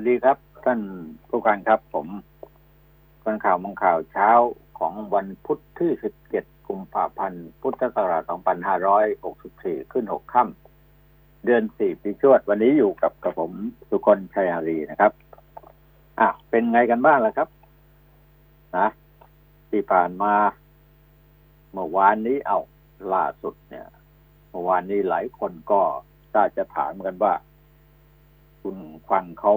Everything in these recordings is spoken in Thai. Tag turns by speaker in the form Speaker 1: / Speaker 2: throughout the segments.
Speaker 1: วัสดีครับ ท่านผู้การครับ ผมคนข่าวมองข่าวเช้าของวันพุธที่ 17 กุมภาพันธ์พุทธศักราช 2564 ขึ้น 6 ค่ำเดือน 4 ปีชวด วันนี้อยู่กับกับผมสุคนชัยอารีนะครับ อะ เป็นไงกันบ้างล่ะครับนะที่ผ่านมาเมื่อวานนี้เอาล่าสุดเนี่ยเมื่อวานนี้หลายคนก็ถ้าจะถามกันว่า คุณฟังเขา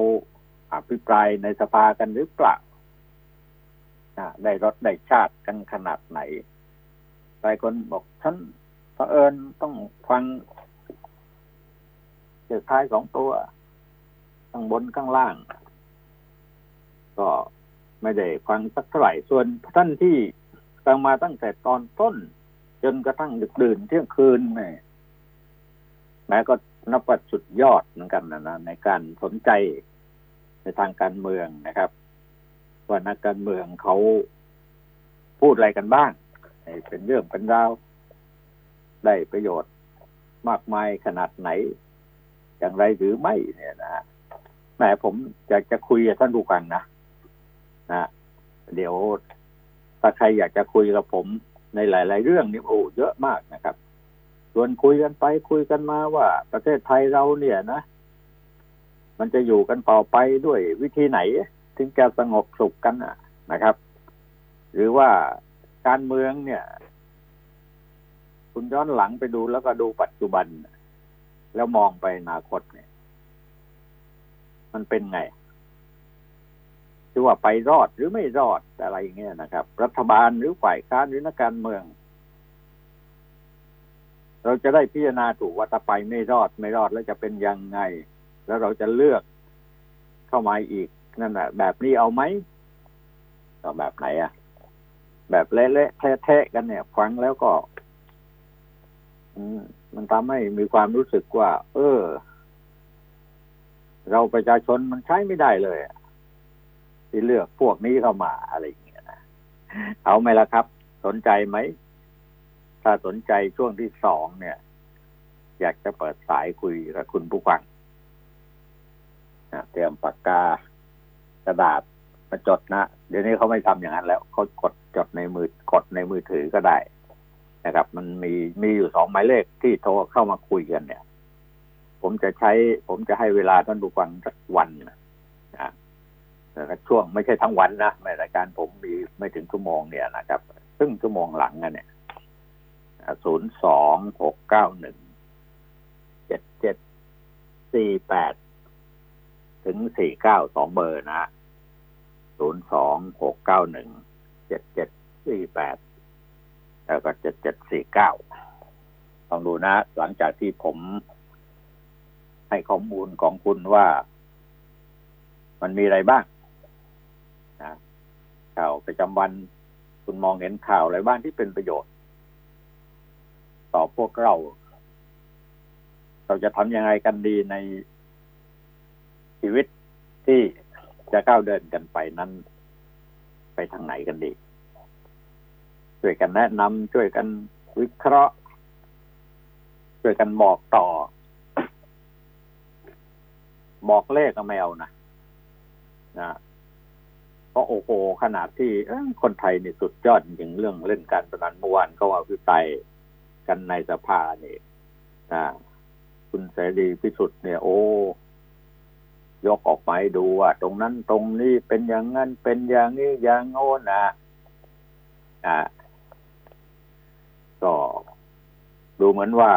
Speaker 1: อภิปรายในสภากันหรือเปล่าได้รถได้ชาติกันขนาดไหนหลายคนบอกท่านเผอิญต้องฟังเจอท้ายสองตัว ข้างบนข้างล่าง ก็ไม่ได้ฟังสักเท่าไหร่ส่วนท่านที่ฟังมาตั้งแต่ตอนต้น จนกระทั่งดึกดื่นเที่ยงคืนเนี่ยแม้ก็นับว่าสุดยอดเหมือนกันนะนะในการสนใจ ในทางการเมืองนะครับ ว่านักการเมืองเขาพูดอะไรกันบ้างเป็นเรื่องเป็นราวได้ประโยชน์มากมายขนาดไหน อย่างไรหรือไม่เนี่ยนะแม่ผมอยากจะคุยกับท่านผู้ฟังนะนะเดี๋ยวถ้าใครอยากจะคุยกับผมในหลาย ๆ เรื่องนี่โอ้เยอะมากนะครับส่วนคุยกันไปคุยกันมาว่า ประเทศไทยเราเนี่ยนะ มันจะอยู่กันต่อไปด้วยวิธีไหน ถึงจะสงบสุขกันนะครับ หรือว่าการเมืองเนี่ย คุณย้อนหลังไปดูแล้วก็ดูปัจจุบัน แล้วมองไปอนาคตเนี่ย มันเป็นไงคือว่าไปรอดหรือไม่รอดอะไรอย่างเงี้ยนะครับ รัฐบาลหรือฝ่ายค้านหรือนักการเมือง เราจะได้พิจารณาถูกว่าถ้าไปไม่รอดไม่รอดแล้วจะเป็นยังไง แล้วเราจะเลือกเข้ามาอีก นั่นแหละแบบนี้เอาไหมแบบไหนอะแบบเละๆแท้ๆกันเนี่ย ฟังแล้วก็มันทำให้มีความรู้สึกว่า เออ เราประชาชนมันใช้ไม่ได้เลยที่เลือกพวกนี้เข้ามาอะไรอย่างเงี้ยนะเอาไหมล่ะครับ สนใจไหม ถ้าสนใจช่วงที่สองเนี่ย อยากจะเปิดสายคุยกับคุณผู้ฟัง เตรียมปากกากระดาษมาจดนะเดี๋ยวนี้เขาไม่ทำอย่างนั้นแล้วเขากดจดในมือกดในมือถือก็ได้นะครับ มันมีมีอยู่สองหมายเลขที่โทรเข้ามาคุยกันเนี่ย ผมจะใช้ ผมจะให้เวลาท่านผู้ฟังสักวันนะแต่ช่วงไม่ใช่ทั้งวันนะในรายการผมมีไม่ถึงชั่วโมงเนี่ยนะครับ ซึ่งชั่วโมงหลังนเนี่ยศูนย์สองหกเก้าหนึ่งเจ็ดเจ็ดสี่แปด ถึงสี่เก้าสองเบอร์นะศูนย์สองหกเก้าหนึ่งเจ็ดเจ็ดสี่แปดแล้วก็เจ็ดเจ็ดสี่เก้าลองดูนะ หลังจากที่ผม ให้ข้อมูลของคุณว่ามันมีอะไรบ้างนะข่าวประจำวันคุณมองเห็นข่าวอะไรบ้างที่เป็นประโยชน์ ต่อพวกเรา เราจะทำยังไงกันดีใน ชีวิตที่จะก้าวเดินกันไปนั้น ไปทางไหนกันดี ช่วยกันแนะนำช่วยกันวิเคราะห์ ช่วยกันบอกต่อ บอกเลขก็ไม่เอานะนะเพราะโอ้โหขนาดที่คนไทยนี่สุดยอดจริงเรื่องเล่นการพนันเมื่อวานก็ว่าพิไตกันในสภานี่นะคุณเสรีพิสุทธิ์เนี่ย โอ้ ยกออกไปดูว่าตรงนั้นตรงนี้เป็นอย่างนั้นเป็นอย่างนี้อย่างโน้นนะอ่าก็ดูเหมือนว่า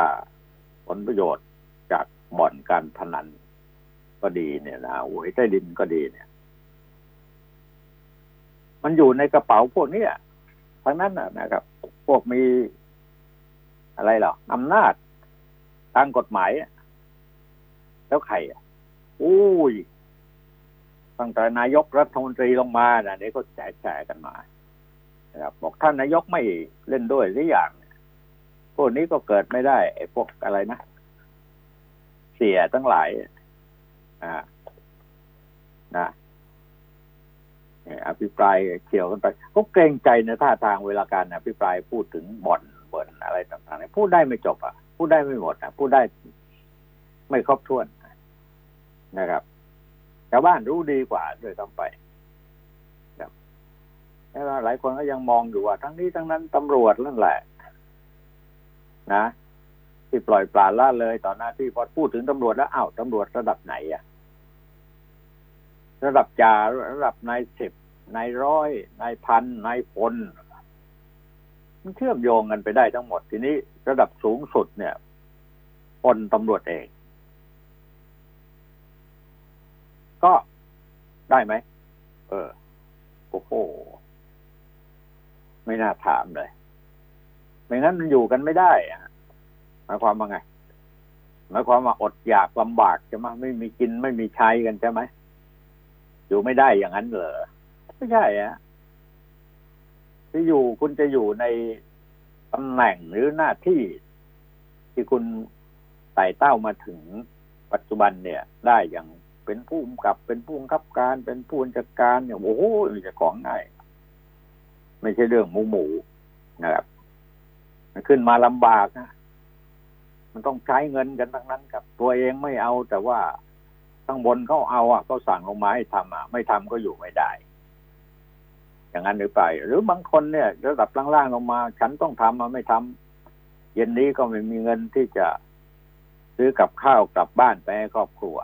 Speaker 1: ผลประโยชน์จากบ่อนการพนันก็ดีเนี่ยนะหวยใต้ดินก็ดีเนี่ย มันอยู่ในกระเป๋าพวกนี้ทั้งนั้นนะครับ พวกมีอะไรหรออำนาจทางกฎหมาย แล้วใครอะ อุ้ยตั้งแต่นายกรัฐมนตรีลงมาเนี่ยนี่ก็แฉแฉกันมานะครับบอกท่านนายกไม่เล่นด้วยหรืออย่างพวกนี้ก็เกิดไม่ได้ไอ้พวกอะไรนะ เสียทั้งหลายอ่านะอภิปรายเกี่ยวกันไปก็เกรงใจในท่าทางเวลาการอภิปรายพูดถึงบ่อนบ่อนอะไรต่างๆพูดได้ไม่จบอะพูดได้ไม่หมดอะพูดได้ไม่ครบถ้วน นะครับชาวบ้านรู้ดีกว่าด้วยซ้ำไปครับแล้วหลายคนก็ยังมองอยู่ว่า ทั้งนี้ทั้งนั้นตำรวจนั่นแหละ นะที่ปล่อยปลาละเลยต่อหน้าที่พอพูดถึงตำรวจแล้วอ้าวตำรวจระดับไหนอะระดับจ่าระดับนายสิบนายร้อยนายพันนายพลมันเชื่อมโยงกันไปได้ทั้งหมด ทีนี้ระดับสูงสุดเนี่ยพลตำรวจเอง ก็ได้ไหม เออ โอ้โห ไม่น่าถามเลย ไม่งั้นมันอยู่กันไม่ได้อะหมายความว่าไง หมายความว่าอดอยากลำบากใช่ไหมไม่มีกินไม่มีใช้กันใช่ไหม อยู่ไม่ได้อย่างนั้นเหรอ ไม่ใช่อะที่อยู่คุณจะอยู่ในตำแหน่งหรือหน้าที่ที่คุณไต่เต้ามาถึงปัจจุบันเนี่ย ได้อย่าง เป็นผู้กำกับ เป็นผู้บังคับการ เป็นผู้จัดการเนี่ยโอ้โหมันจะของง่าย ไม่ใช่เรื่องหมูหมูนะครับมันขึ้นมาลำบากนะมันต้องใช้เงินกันทั้งนั้นครับ ตัวเองไม่เอาแต่ว่าข้างบนเขาเอาอะเขาสั่งลงมาให้ทำอะ ไม่ทำก็อยู่ไม่ได้ อย่างนั้นหรือไป หรือบางคนเนี่ยระดับล่างๆลงมา ฉันต้องทำมาไม่ทำเย็นนี้ก็ไม่มีเงินที่จะซื้อกับข้าวกลับบ้านไปให้ครอบครัว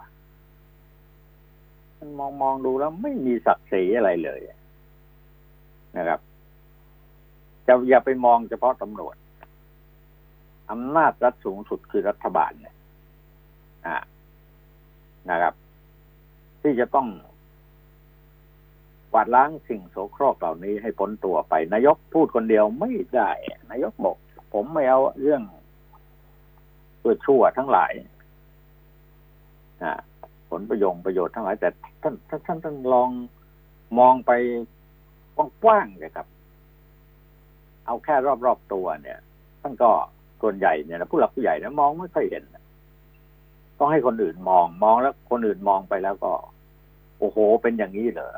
Speaker 1: มันมองมองดูแล้วไม่มีศักดิ์ศรีอะไรเลยนะครับจะอย่าไปมองเฉพาะตำรวจอำนาจรัฐสูงสุดคือรัฐบาลเนี่ยนะครับ ที่จะต้องกวาดล้างสิ่งโสโครกเหล่านี้ให้พ้นตัวไป นายกพูดคนเดียวไม่ได้ นายกบอกผมไม่เอาเรื่องตัวชั่วทั้งหลายอ่า ผลประโยชน์ประโยชน์ทั้งหลายแต่ท่านท่านท่านท่านลองมองไปกว้างๆเลยครับ เอาแค่รอบๆตัวเนี่ยท่านก็ส่วนใหญ่เนี่ยนะผู้หลักผู้ใหญ่นะมองไม่ค่อยเห็นต้องให้คนอื่นมองมองแล้ว คนอื่นมองไปแล้วก็ โอ้โหเป็นอย่างนี้เหรอ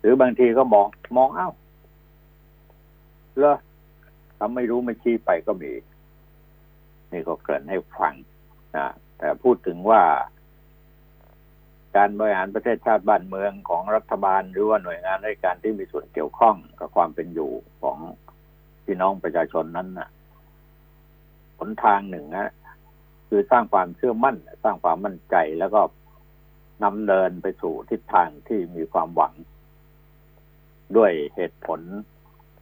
Speaker 1: หรือบางทีก็มองมองเอ้าเลอทำไม่รู้ไม่ชี้ไปก็มี นี่ก็เกิดให้ฟังนะ พูดถึงว่า การบริหารประเทศชาติบ้านเมืองของรัฐบาลหรือว่าหน่วยงานราชการที่มีส่วนเกี่ยวข้องกับความเป็นอยู่ของพี่น้องประชาชนนั้นนะหนทางหนึ่งนะคือสร้างความเชื่อมั่น สร้างความมั่นใจแล้วก็นำเดินไปสู่ทิศทางที่มีความหวัง ด้วยเหตุผล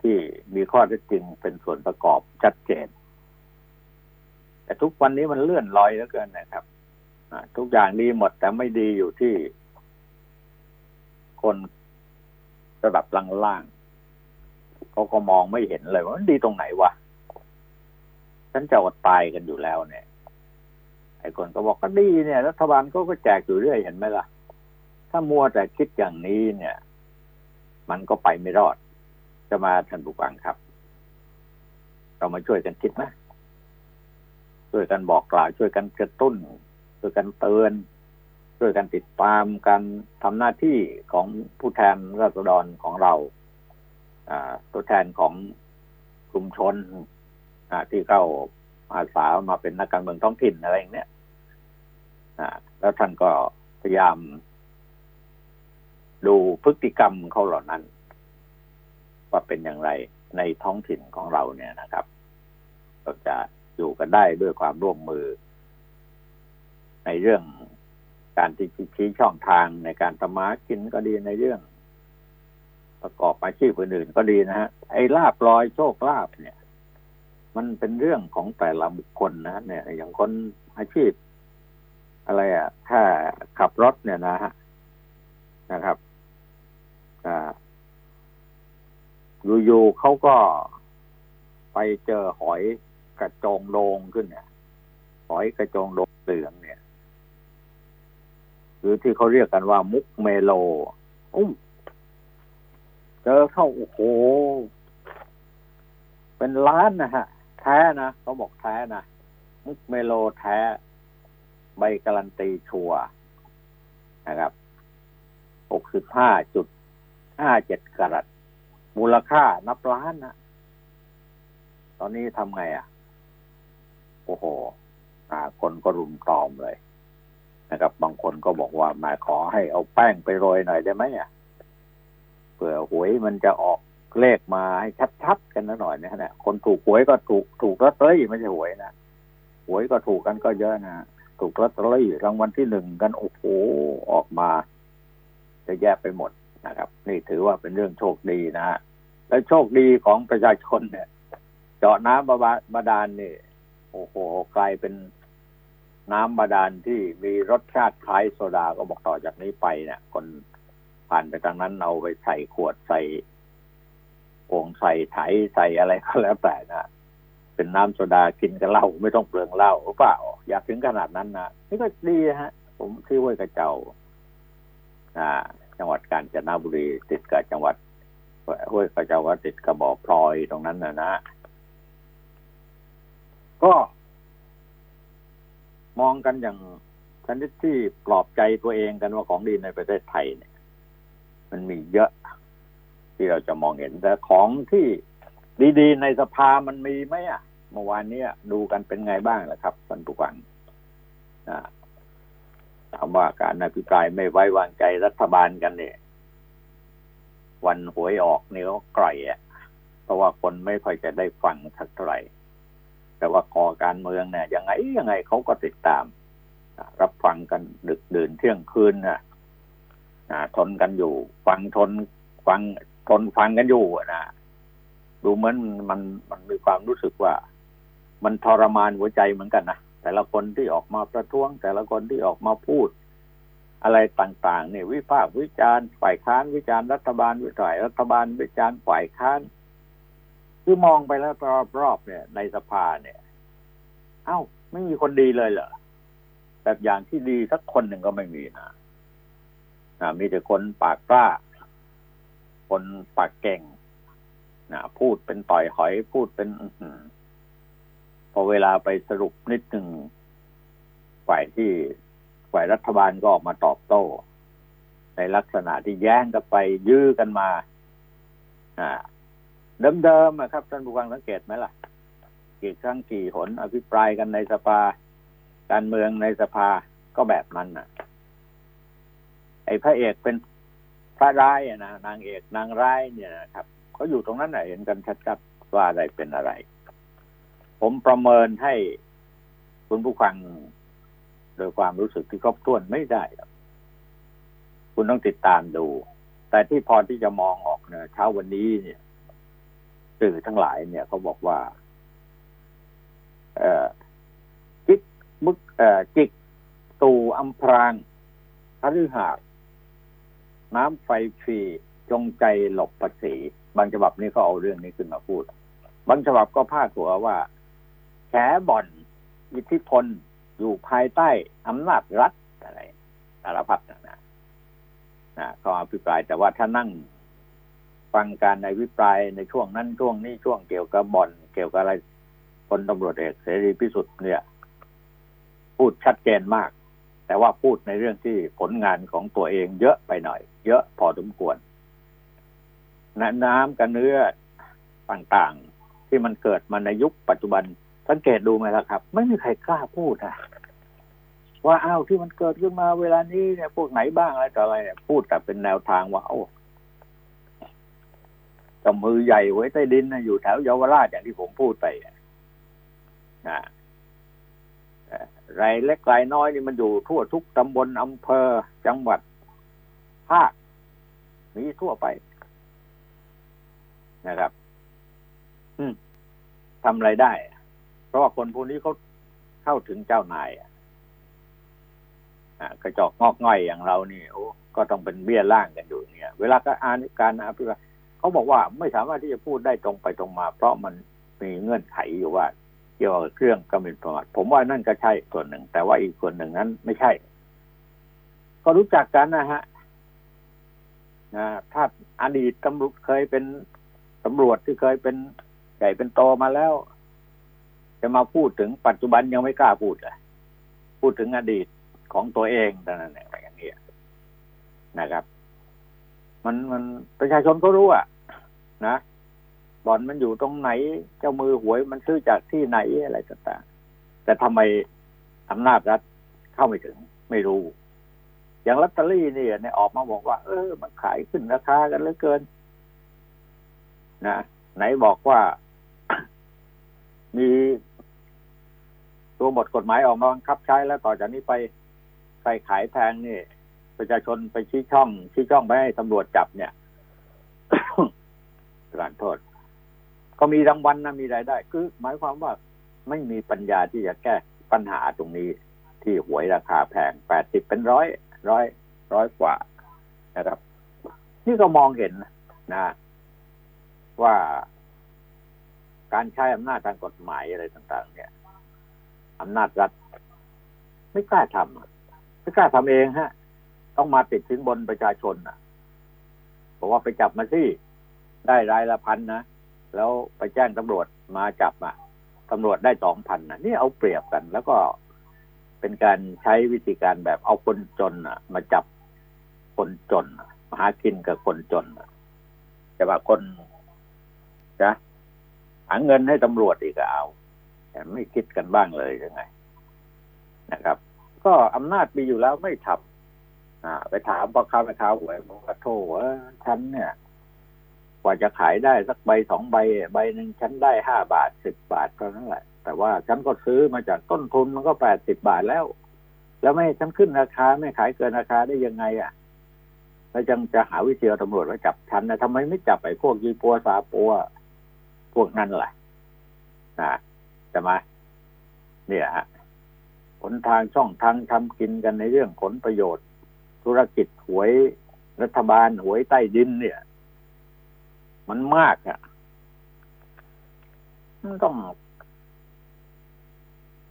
Speaker 1: ที่มีข้อเท็จจริงเป็นส่วนประกอบชัดเจน แต่ทุกวันนี้มันเลื่อนลอยแล้วเกินนะครับทุกอย่างดีหมด แต่ไม่ดีอยู่ที่คนระดับล่างเขาก็มองไม่เห็นเลยว่ามันดีตรงไหนวะฉันจะอดตายกันอยู่แล้วเนี่ยไอ้คนก็บอกก็ดีเนี่ยรัฐบาลก็ก็แจกอยู่เรื่อยเห็นไหมล่ะ ถ้ามัวแต่คิดอย่างนี้เนี่ย มันก็ไปไม่รอด จะมาท่านผู้ฟังครับ เรามาช่วยกันคิดนะ ช่วยกันบอกกล่าว ช่วยกันกระตุ้น ช่วยกันเตือน ช่วยกันติดตามการทำหน้าที่ของผู้แทนราษฎรของเราตัวแทนของกลุ่มชนที่เข้าอาสามาเป็นนักการเมืองท้องถิ่นอะไรอย่างเนี้ยแล้วท่านก็พยายามดูพฤติกรรมเขาเหล่านั้น ว่าเป็นอย่างไรในท้องถิ่นของเราเนี่ยนะครับ ก็จะ อยู่กันได้ด้วยความร่วมมือ ในเรื่องการที่ชี้ช่องทางในการทำมากินก็ดีในเรื่อง ประกอบอาชีพอื่นๆก็ดีนะฮะไอ้ลาบลอยโชคลาบเนี่ย มันเป็นเรื่องของแต่ละบุคคลนะเนี่ย อย่างคนอาชีพ อะไรอะถ้าขับรถเนี่ยนะฮะนะครับอ่าอยู่ๆเขาก็ไปเจอหอย กระจงโดงขึ้นเนี่ยหอยกระจงโดงเหลืองเนี่ย หรือที่เขาเรียกกันว่ามุกเมโลอุ้มเจอเข้าโอ้โห เป็นล้านนะฮะ แท้นะเขาบอกแท้นะมุกเมโลแท้ ใบการันตีชัวนะครับหกสิบห้าจุดห้าเจ็ดกรัตมูลค่านับล้านนะตอนนี้ทำไงอะ โอ้โหอาคนก็รุมตอมเลย นะครับ บางคนก็บอกว่ามาขอให้เอาแป้งไปโรยหน่อยได้ไหมอะเผื่อหวยมันจะออกเลขมาให้ชัดๆกันนะหน่อยนะฮะคนถูกหวยก็ถูกถูกลอตเตอรี่ไม่ใช่หวยนะหวยก็ถูกกันก็เยอะนะถูกลอตเตอรี่รางวัลที่หนึ่งกันโอ้โหออกมาจะแยกไปหมดนะครับ นี่ถือว่าเป็นเรื่องโชคดีนะฮะและโชคดีของประชาชนเนี่ย เจาะน้ำบาดาลนี่ โอ้โหกลายเป็นน้ำบาดาลที่มีรสชาติคล้ายโซดาก็บอกต่อจากนี้ไปเนี่ยคนผ่านไปทางนั้นเอาไปใส่ขวดใส่โอ่งใส่ไถใส่อะไรก็แล้วแต่นะเป็นน้ำโซดากินกับเหล้าไม่ต้องเปลืองเหล้าหรือเปล่าอยากถึงขนาดนั้นนะนี่ก็ดีฮะ ผมที่ห้วยกระเจ้า อ่า จังหวัดกาญจนบุรีติดกับจังหวัดห้วยกระเจ้าก็ติดกับบ่อพลอยตรงนั้นนะนะ ก็ มองกันอย่างชนิดที่ปลอบใจตัวเองกันว่าของดีในประเทศไทยเนี่ย มันมีเยอะ ที่เราจะมองเห็น แต่ของที่ดีๆในสภามันมีไหมอะเมื่อวานนี้ดูกันเป็นไงบ้างล่ะครับท่านผู้ฟังถามว่าการอภิปรายไม่ไว้วางใจรัฐบาลกันเนี่ย วันหวยออกเนี่ก็ไกลอะเพราะว่าคนไม่ค่อยจะได้ฟังสักเท่าไหร่ แต่ว่าก่อการเมืองเนี่ยยังไงยังไงเขาก็ติดตาม รับฟังกันดึกดื่นเที่ยงคืนนะทนกันอยู่ ฟังทนฟังทนฟังกันอยู่นะดูเหมือนมันมันมีความรู้สึกว่า มันทรมานหัวใจเหมือนกันนะแต่ละคนที่ออกมาประท้วง แต่ละคนที่ออกมาพูด อะไรต่าง ๆ เนี่ย วิพากษ์วิจารณ์ฝ่ายค้านวิจารณ์รัฐบาลวิจารณ์รัฐบาลวิจารณ์ฝ่ายค้าน คือมองไปแล้วรอบๆเนี่ย ในสภาเนี่ย เอ้า ไม่มีคนดีเลยเหรอแบบอย่างที่ดีสักคนหนึ่งก็ไม่มีนะนะมีแต่คนปากกล้า คนปากเก่งนะพูดเป็นต่อยหอยพูดเป็นพอเวลาไปสรุปนิดหนึ่งฝ่ายที่ฝ่ายรัฐบาลก็ออกมาตอบโต้ ในลักษณะที่แย้งกันไปยื้อกันมา อ่า เดิมๆครับท่านผู้ฟังสังเกตไหมล่ะ กี่ครั้งกี่หนอภิปรายกันในสภา การเมืองในสภาก็แบบนั้นน่ะ ไอ้พระเอกเป็นพระร้ายนะนางเอกนางร้ายเนี่ยนะครับเขาอยู่ตรงนั้นไหนเห็นกันชัดๆว่าอะไรเป็นอะไร ผมประเมินให้คุณผู้ฟังโดยความรู้สึกที่ครบถ้วนไม่ได้คุณต้องติดตามดู แต่ที่พอที่จะมองออกเนี่ยเช้าวันนี้เนี่ย สื่อทั้งหลายเนี่ยเขาบอกว่า เออจิกบึกเออจิกตูอัมพรางพฤหาน้ำไฟฟรีจงใจหลบภาษีบางฉบับนี้ก็เอาเรื่องนี้ขึ้นมาพูด บางฉบับก็พาดหัวว่าแฉบ่อนอิทธิพลอยู่ภายใต้อำนาจรัฐอะไรสารพัดนะนะนะก็อภิปรายแต่ว่าถ้านั่ง ฟังการในวิปรายในช่วงนั้นช่วงนี้ช่วงเกี่ยวกับบ่อน เกี่ยวกับอะไรคนตำรวจเอกเสรีพิสุทธิ์เนี่ย พูดชัดเจนมาก แต่ว่าพูดในเรื่องที่ผลงานของตัวเองเยอะไปหน่อย เยอะพอสมควรน้ำกับเนื้อต่างๆ ที่มันเกิดมาในยุคปัจจุบัน สังเกตดูไหมล่ะครับ ไม่มีใครกล้าพูดอะว่าอ้าวที่มันเกิดขึ้นมาเวลานี้เนี่ยพวกไหนบ้างอะไรต่ออะไรเนี่ยพูดแต่เป็นแนวทางว่าโอ้ จมือใหญ่ไว้ใต้ดินนะอยู่แถวเยาวราชอย่างที่ผมพูดไปนะไรเล็กไรน้อยนี่มันอยู่ทั่วทุกตำบลอำเภอจังหวัดภาคมีทั่วไปนะครับทำไรได้ เพราะว่าคนพวกนี้เขาเข้าถึงเจ้านายอะกระจอกงอกง่อยอย่างเรานี่โอ้ก็ต้องเป็นเบี้ยล่างกันอยู่เนี่ย เวลาการอ่านการอภิปราย เขาบอกว่าไม่สามารถที่จะพูดได้ตรงไปตรงมา เพราะมันมีเงื่อนไขอยู่ว่า เกี่ยวกับเครื่องกำมินประมาทผมว่านั่นก็ใช่ส่วนหนึ่ง แต่ว่าอีกส่วนหนึ่งนั้นไม่ใช่ ก็รู้จักกันนะฮะนะถ้าอดีตตำรวจเคยเป็นตำรวจที่เคยเป็นใหญ่เป็นโตมาแล้ว จะมาพูดถึงปัจจุบันยังไม่กล้าพูดเลยพูดถึงอดีตของตัวเองแต่นั้นอะไรอย่างเงี้ยนะครับ มันมันประชาชนก็รู้อะ นะบ่อนมันอยู่ตรงไหน เจ้ามือหวยมันซื้อจากที่ไหนอะไรต่างๆแต่ทำไมอำนาจรัฐเข้าไม่ถึง ไม่รู้ อย่างลอตเตอรี่นี่เนี่ยออกมาบอกว่า เออ มันขายขึ้นราคากันเหลือเกิน นะไหนบอกว่า มีตัวบทกฎหมายออกมาบังคับใช้แล้วต่อจากนี้ไปใครขายแพงนี่ ประชาชนไปชี้ช่อง ชี้ช่องไปให้ตำรวจจับเนี่ย การโทษ ก็มีรางวัลนะมีรายได้ คือ หมายความว่าไม่มีปัญญาที่จะแก้ปัญหาตรงนี้ ที่หวยราคาแพงแปดสิบเป็นร้อยร้อยร้อยกว่านะครับ นี่ก็มองเห็นนะ ว่าการใช้อำนาจทางกฎหมายอะไรต่าง ๆ เนี่ยอำนาจรัฐ ไม่กล้าทำไม่กล้าทำเองฮะ ต้องมาติดสินบนประชาชนนะบอกว่าไปจับมาสิ ได้รายละพันนะ แล้วไปแจ้งตำรวจมาจับอะตำรวจได้สองพันนะนี่เอาเปรียบกัน แล้วก็เป็นการใช้วิธีการแบบเอาคนจนอะ มาจับคนจนหากินกับคนจนแต่ว่าคนจะหาเงินให้ตำรวจอีกเอาแต่ไม่คิดกันบ้างเลยยังไง นะครับ ก็อำนาจมีอยู่แล้วไม่ทำอ่า ไปถามพ่อค้าแม่ค้าหวยบอกว่าโทษว่าฉันเนี่ย กว่าจะขายได้สักใบสองใบใบหนึ่งฉันได้ห้าบาทสิบบาทเท่านั้นแหละ แต่ว่าฉันก็ซื้อมาจากต้นทุนมันก็แปดสิบบาทแล้ว แล้วไม่ฉันขึ้นราคาไม่ขายเกินราคาได้ยังไงอะแล้วจังจะหาวิธีเอาตำรวจมาจับฉันนะทำไมไม่จับไอ้พวกยีปัวซาปัวพวกนั้นแหละนะใช่ไหมเนี่ยฮะผลทางช่องทางทำกินกันในเรื่องผลประโยชน์ ธุรกิจหวยรัฐบาลหวยใต้ดินเนี่ย มันมากอะ มันต้อง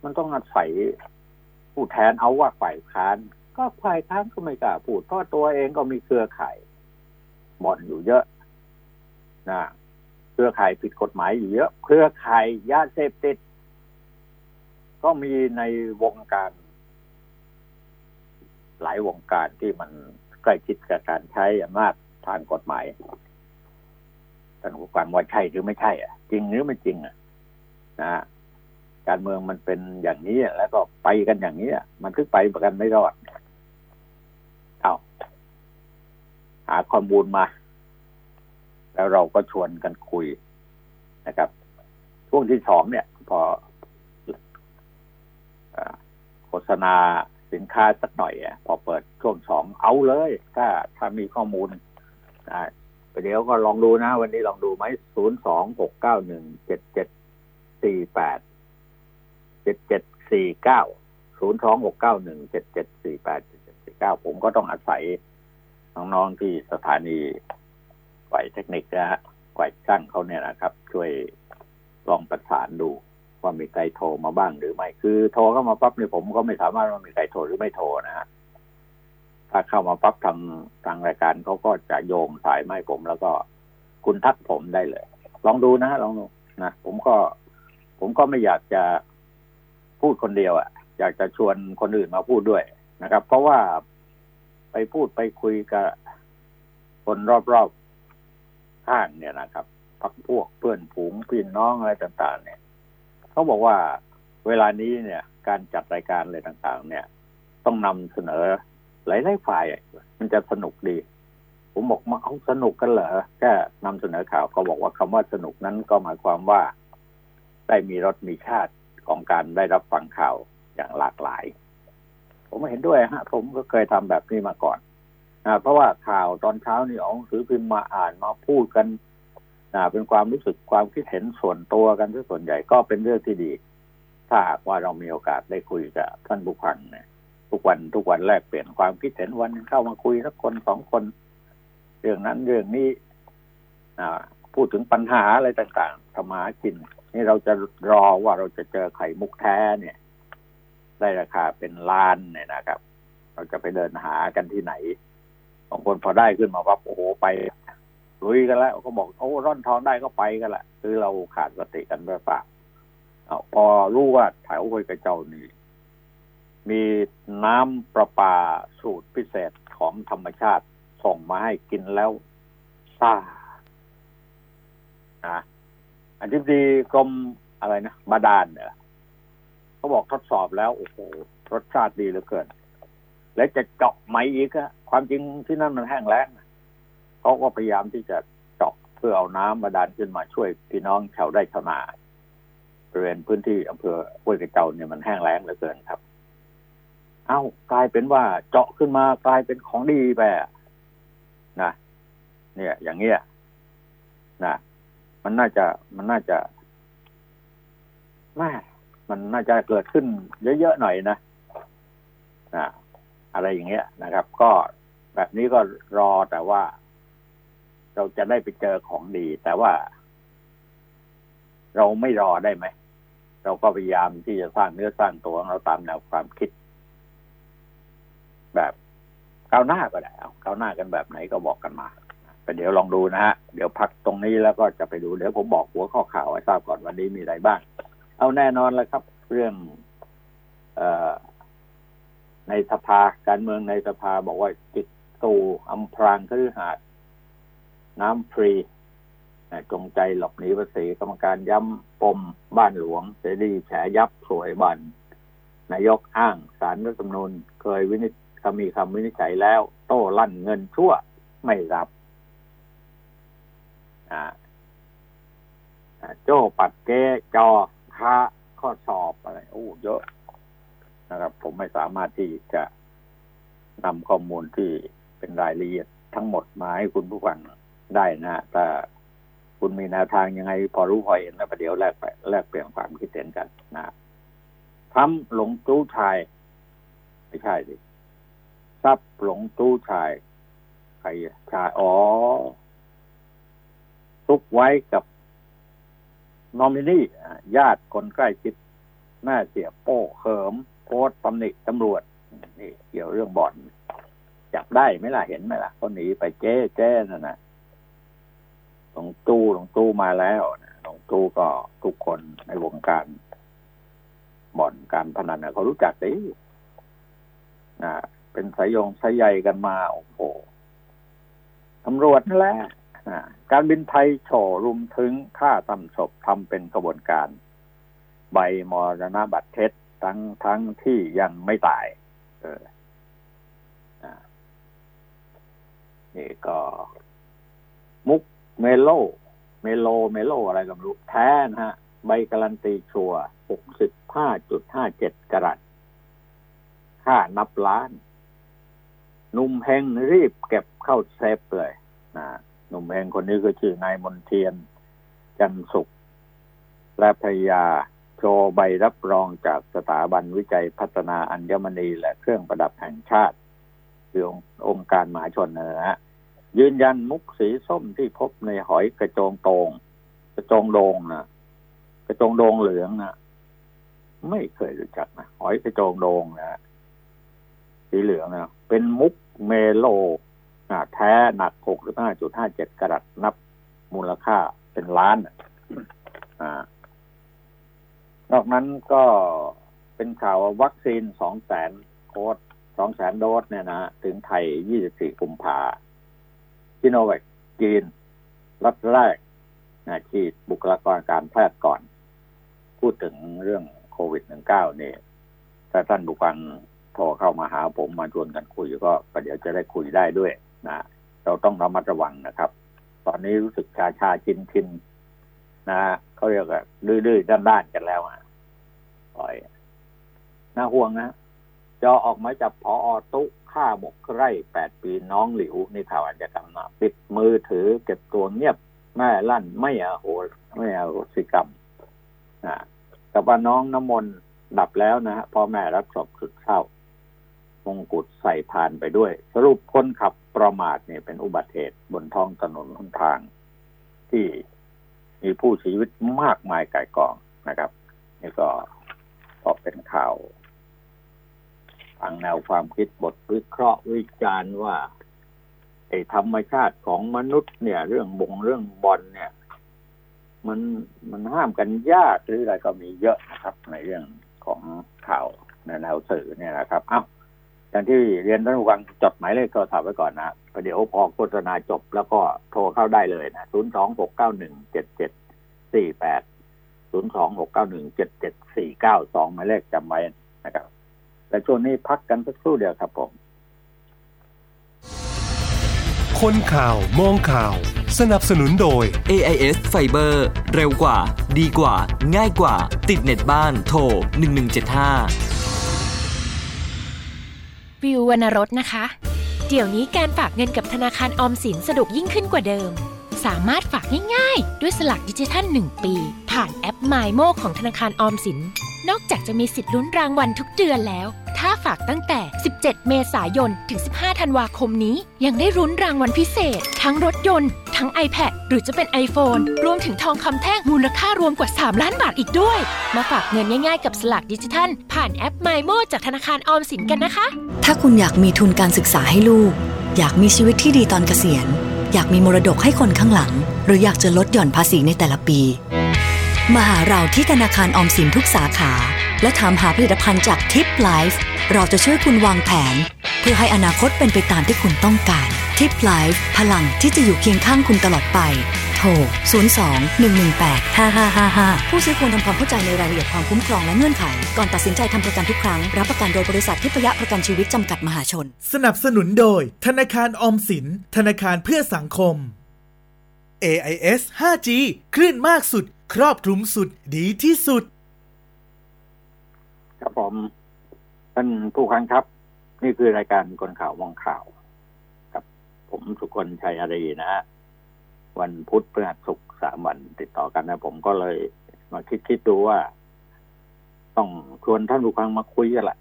Speaker 1: มันต้องอาศัยผู้แทนเอาว่าฝ่ายค้าน ก็ฝ่ายค้านก็ไม่กล้าพูดเพราะตัวเองก็มีเครือข่ายบ่อนอยู่เยอะนะเครือข่ายผิดกฎหมายอยู่เยอะ เครือข่ายยาเสพติด ก็มีในวงการ หลายวงการที่มันใกล้ชิดกับการใช้อำนาจทางกฎหมาย ท่านผู้ฟังว่าใช่หรือไม่ใช่อะ จริงหรือไม่จริงอะนะการเมืองมันเป็นอย่างนี้แล้วก็ไปกันอย่างนี้มันทึกไปกันไม่รอดเอาหาข้อมูลมา แล้วเราก็ชวนกันคุยนะครับ ช่วงที่สองเนี่ย พอโฆษณาสินค้าสักหน่อยอะพอเปิดช่วงสองเอาเลย ถ้าถ้ามีข้อมูลนะ เดี๋ยวก็ลองดูนะ วันนี้ลองดูไหมศูนย์สองหกเก้าหนึ่งเจ็ดเจ็ดสี่แปดเจ็ดเจ็ดสี่เก้าศูนย์สองหกเก้าหนึ่งเจ็ดเจ็ดสี่แปดเจ็ดเจ็ดสี่เก้าผมก็ต้องอาศัยน้องๆที่สถานีฝ่ายเทคนิคนะฮะฝ่ายช่างเขาเนี่ยนะครับ ช่วยลองประสานดูว่ามีใครโทรมาบ้างหรือไม่ คือโทรเข้ามาปั๊บเนี่ยผมก็ไม่สามารถว่ามีใครโทรหรือไม่โทรนะฮะ ถ้าเข้ามาปั๊บทางทางรายการเขาก็จะโยงสายไม่ผม แล้วก็คุณทักผมได้เลย ลองดูนะลองดูนะผมก็ ผมก็ไม่อยากจะพูดคนเดียวอะ่ะ อยากจะชวนคนอื่นมาพูดด้วยนะครับ เพราะว่าไปพูดไปคุยกับคนรอบๆข้างเนี่ยนะครับพักพวกเพื่อนฝูงพี่น้องอะไรต่าง ๆ เนี่ยเขาบอกว่าเวลานี้เนี่ย การจัดรายการอะไรต่าง ๆ เนี่ย ต้องนำเสนอ หลายๆฝ่ายมันจะสนุกดี ผมบอกมาเอาสนุกกันเหรอแค่นำเสนอข่าวเขาบอกว่าคำว่าสนุกนั้นก็หมายความว่าได้มีรสมีชาติของการได้รับฟังข่าวอย่างหลากหลาย ผมเห็นด้วยฮะ ผมก็เคยทำแบบนี้มาก่อนนะเพราะว่าข่าวตอนเช้านี่อาหนังสือพิมพ์มาอ่านมาพูดกันนะเป็นความรู้สึกความคิดเห็นส่วนตัวกันที่ส่วนใหญ่ก็เป็นเรื่องที่ดี ถ้าว่าเรามีโอกาสได้คุยกับท่านผู้ฟังเนี่ย ทุกวันทุกวันแลกเปลี่ยนความคิดเห็นวันเข้ามาคุยสักคนสองคน เรื่องนั้นเรื่องนี้พูดถึงปัญหาอะไรต่างๆทำมากิน นี่เราจะรอว่าเราจะเจอไข่มุกแท้เนี่ย ได้ราคาเป็นล้านเนี่ยนะครับ เราจะไปเดินหากันที่ไหนบางคนพอได้ขึ้นมาวับโอ้โหไปลุยกันแล้วก็บอกโอ้ร่อนทองได้ก็ไปกันแหละคือเราขาดสติกันหรือเปล่าพอรู้ว่าแถวห้วยกระเจ้านี่ มีน้ำประปาสูตรพิเศษของธรรมชาติส่งมาให้กินแล้วซ่านะอันที่ดีกรมอะไรนะบาดาลเนี่ยเขาบอกทดสอบแล้วโอ้โหรสชาติดีเหลือเกิน และจะเจาะไหมอีกอะความจริงที่นั่นมันแห้งแล้งเขาก็พยายามที่จะเจาะเพื่อเอาน้ำบาดาลขึ้นมาช่วยพี่น้องชาวไร่ชาวนาบริเวณพื้นที่อำเภอห้วยกระเจ้าเนี่ยมันแห้งแล้งเหลือเกินครับ เอ้ากลายเป็นว่าเจาะขึ้นมากลายเป็นของดีไปนะเนี่ย อย่างเงี้ยนะมันน่าจะมันน่าจะแม่มันน่าจะเกิดขึ้นเยอะๆหน่อยนะนะอะไรอย่างเงี้ยนะครับ ก็แบบนี้ก็รอแต่ว่า เราจะได้ไปเจอของดี แต่ว่า เราไม่รอได้ไหมเราก็พยายามที่จะสร้างเนื้อสร้างตัวของเราตามแนวความคิด แบบก้าวหน้าก็ได้เอาก้าวหน้ากันแบบไหนก็บอกกันมาแต่เดี๋ยวลองดูนะฮะ เดี๋ยวพักตรงนี้แล้วก็จะไปดู เดี๋ยวผมบอกหัวข้อข่าวให้ทราบก่อนวันนี้มีอะไรบ้าง เอาแน่นอนแล้วครับ เรื่องเออในสภาการเมืองในสภาบอกว่าจิตตูอำพรางคฤหาสน์น้ำฟรีจงใจหลบหนีภาษีกรรมการย้ำปมบ้านหลวง เสรีแฉยับสวยบันนายกอ้างสารรัฐธรรมนูญเคยวินิจ มีคำวินิจฉัยแล้ว โต้ลั่นเงินชั่วไม่รับโจ้ปัดเกจอค้าข้อสอบอะไรโอ้เยอะนะครับ ผมไม่สามารถที่จะนำข้อมูลที่เป็นรายละเอียดทั้งหมดมาให้คุณผู้ฟังได้นะแต่คุณมีแนวทางยังไง พอรู้พอเห็นแล้วประเดี๋ยวแลกไปแลกเปลี่ยนความคิดเห็นกันนะทำหลงตู้ชาย ไม่ใช่ดิ ทรัพย์หลงตู้ชายใครชายอ๋อซุกไว้กับนอมินีญาติคนใกล้ชิดแม่เสียโป้เขิมโพสตำหนิตำรวจนี่เกี่ยวเรื่องบ่อนจับได้ไหมล่ะเห็นไหมล่ะคนหนีไปเจ๊เจ๊นั่นนะหลงตู้หลงตู้มาแล้วหลงตู้ก็ทุกคนในวงการบ่อนการพนันเขารู้จักดินะ เป็นสายยงสายใยกันมาโอ้โหตำรวจนั่นแหละการบินไทยโฉรุมถึงฆ่าตำศพทำเป็นกระบวนการ ใบมรณบัตรเท็จทั้งทั้งที่ยังไม่ตาย เออนี่ก็ มุกเมโล เมโลเมโลอะไรก็ไม่รู้ แท้นะฮะ ใบการันตีชัวร์หกสิบห้าจุดห้าเจ็ดกะรัตค่านับล้าน หนุ่มแหงรีบเก็บเข้าเซฟเลยนะหนุ่มเองคนนี้ก็ชื่อนายมนเทียน จันสุข และภรยาโชว์ใบรับรองจากสถาบันวิจัยพัฒนาอัญมณีและเครื่องประดับแห่งชาติคือองค์การมาชนนะฮะยืนยันมุกสีส้มที่พบในหอยกระโจงโตงกระโจงโดงนะกระโจงโดงเหลืองนะไม่เคยรู้จักนะหอยกระโจงโดงนะสีเหลืองนะเป็นมุก เมโลแท้หนักหกหรือห้าจุดห้าเจ็ดกรัตนับมูลค่าเป็นล้านอ่านอกนั้นก็เป็นข่าววัคซีนสองแสนโคดสองแสนโดสเนี่ยนะ ถึงไทยยี่สิบสี่กุมภาชิโนแวคจีนรัฐแรกนะฉีดบุคลากรการแพทย์ก่อน พูดถึงเรื่องโควิดหนึ่งเก้านี่ถ้าท่านบุคคล โทรเข้ามาหาผมมาชวนกันคุยก็ประเดี๋ยวจะได้คุยได้ด้วยนะเราต้องระมัดระวังนะครับ ตอนนี้รู้สึกชาชาชินชินนะเขาเรียกว่าดื้อๆด้านๆกันแล้วอะปล่อยน่าห่วงนะจอออกมาจับพออตุฆ่าหมกไร่แปดปีน้องหลิวนี่ข่าวอาจจะกรรมนะปิดมือถือเก็บตัวเงียบแม่ลั่นไม่อาโหไม่อาโหสิกรรมนะแต่ว่าน้องน้ำมนต์ดับแล้วนะฮะพ่อแม่รับศพสุดเศร้า มงกุฎใส่พานไปด้วย สรุปคนขับประมาทเนี่ยเป็นอุบัติเหตุบนท้องถนนหนทาง ที่มีผู้เสียชีวิตมากมายกายกองนะครับนี่ก็ก็เป็นข่าวทางแนวความคิดบทวิเคราะห์วิจารณ์ว่าไอ้ธรรมชาติของมนุษย์เนี่ย เรื่องบงเรื่องบอลเนี่ย มันมันห้ามกันยากหรืออะไรก็มีเยอะนะครับ ในเรื่องของข่าวในแนวสื่อเนี่ยนะครับ เอ้า อย่างที่เรียนท่านผู้ฟังจดหมายเลขโทรศัพท์ไว้ก่อนนะประเดี๋ยวพอโฆษณาจบแล้วก็โทรเข้าได้เลยนะศูนย์สองหกเก้าหนึ่งเจ็ดเจ็ดสี่แปดศูนย์สองหกเก้าหนึ่งเจ็ดเจ็ดสี่เก้าสองหมายเลขจำไว้นะครับ แต่ช่วงนี้พักกันสักครู่เดียวครับผม
Speaker 2: คนข่าวมองข่าว สนับสนุนโดย
Speaker 3: AIS Fiber เร็วกว่า ดีกว่า ง่ายกว่า ติดเน็ตบ้านโทร1175
Speaker 4: วิววรรณรสนะคะ เดี๋ยวนี้การฝากเงินกับธนาคารออมสินสะดวกยิ่งขึ้นกว่าเดิม สามารถฝากง่ายๆ ด้วยสลักดิจิทัล 1 ปี ผ่านแอป m ม m o ของธนาคารออมสิน นอกจากจะมีสิทธิ์ลุ้นรางวัลทุกเดือนแล้ว ถ้าฝากตั้งแต่ 17 เมษายน ถึง 15 ธันวาคมนี้ ยังได้รุ้นรางวัลพิเศษ ทั้งรถยนต์ ทั้ง iPad หรือจะเป็น iPhone รวมถึงทองคำแท่งมูลค่ารวมกว่า 3 ล้านบาทอีกด้วย มาฝากเงินง่ายๆกับสลักดิจิทัล ผ่านแอป m ม m o จากธนาคารออมสินกันนะคะ
Speaker 5: ถ้าคุณอยากมีทุนการศึกษาให้ลูก อยากมีชีวิตที่ดีตอนเกษียณ อยากมีมรดกให้คนข้างหลัง หรืออยากจะลดหย่อนภาษีในแต่ละปี มาหาเราที่ธนาคารออมสินทุกสาขา และถามหาผลิตภัณฑ์จาก TIPlife เราจะช่วยคุณวางแผน เพื่อให้อนาคตเป็นไปตามที่คุณต้องการ TIPlife พลังที่จะอยู่เคียงข้างคุณตลอดไป โทร 02 118 5555 ผู้ซื้อควรทำความเข้าใจในรายละเอียดความคุ้มครองและเงื่อนไข ก่อนตัดสินใจทำประกันทุกครั้ง รับประกันโดยบริษัททิพยประกันชีวิตจำกัดมหาชน
Speaker 6: สนับสนุนโดย ธนาคารออมสิน ธนาคารเพื่อสังคม AIS 5G คลื่นมากสุด ครอบคลุมสุดดีที่สุด
Speaker 1: ครับผมท่านผู้ฟังครับ นี่คือรายการคนข่าวมองข่าวครับ ผมสุคนชัยอารีนะฮะวันพุธพฤหัสศุกร์สามวันติดต่อกันนะ ผมก็เลยมาคิดคิดดูว่า ต้องชวนท่านผู้ฟังมาคุยกันแหละ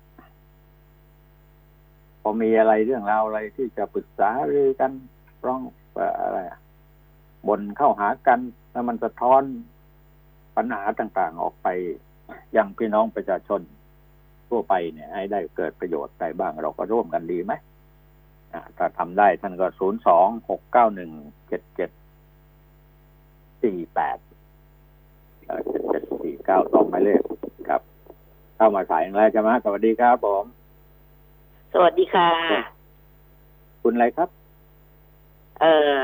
Speaker 1: พอมีอะไรเรื่องราวอะไรที่จะปรึกษาหรือกันร้องอะไรบนเข้าหากันแล้วมันสะท้อนปัญหาต่างๆออกไปยังพี่น้องประชาชนทั่วไปเนี่ย ให้ได้เกิดประโยชน์ใดบ้างเราก็ร่วมกันดีไหม ถ้าทำได้ท่านก็ศูนย์สองหกเก้าหนึ่งเจ็ดเจ็ดสี่แปดเจ็ดเจ็ดสี่เก้าสองหมายเลขครับ เข้ามาสายอย่างไรจะมาสวัสดีครับผม
Speaker 7: สวัสดีค่ะ
Speaker 1: คุณอะไรครับ
Speaker 7: เออ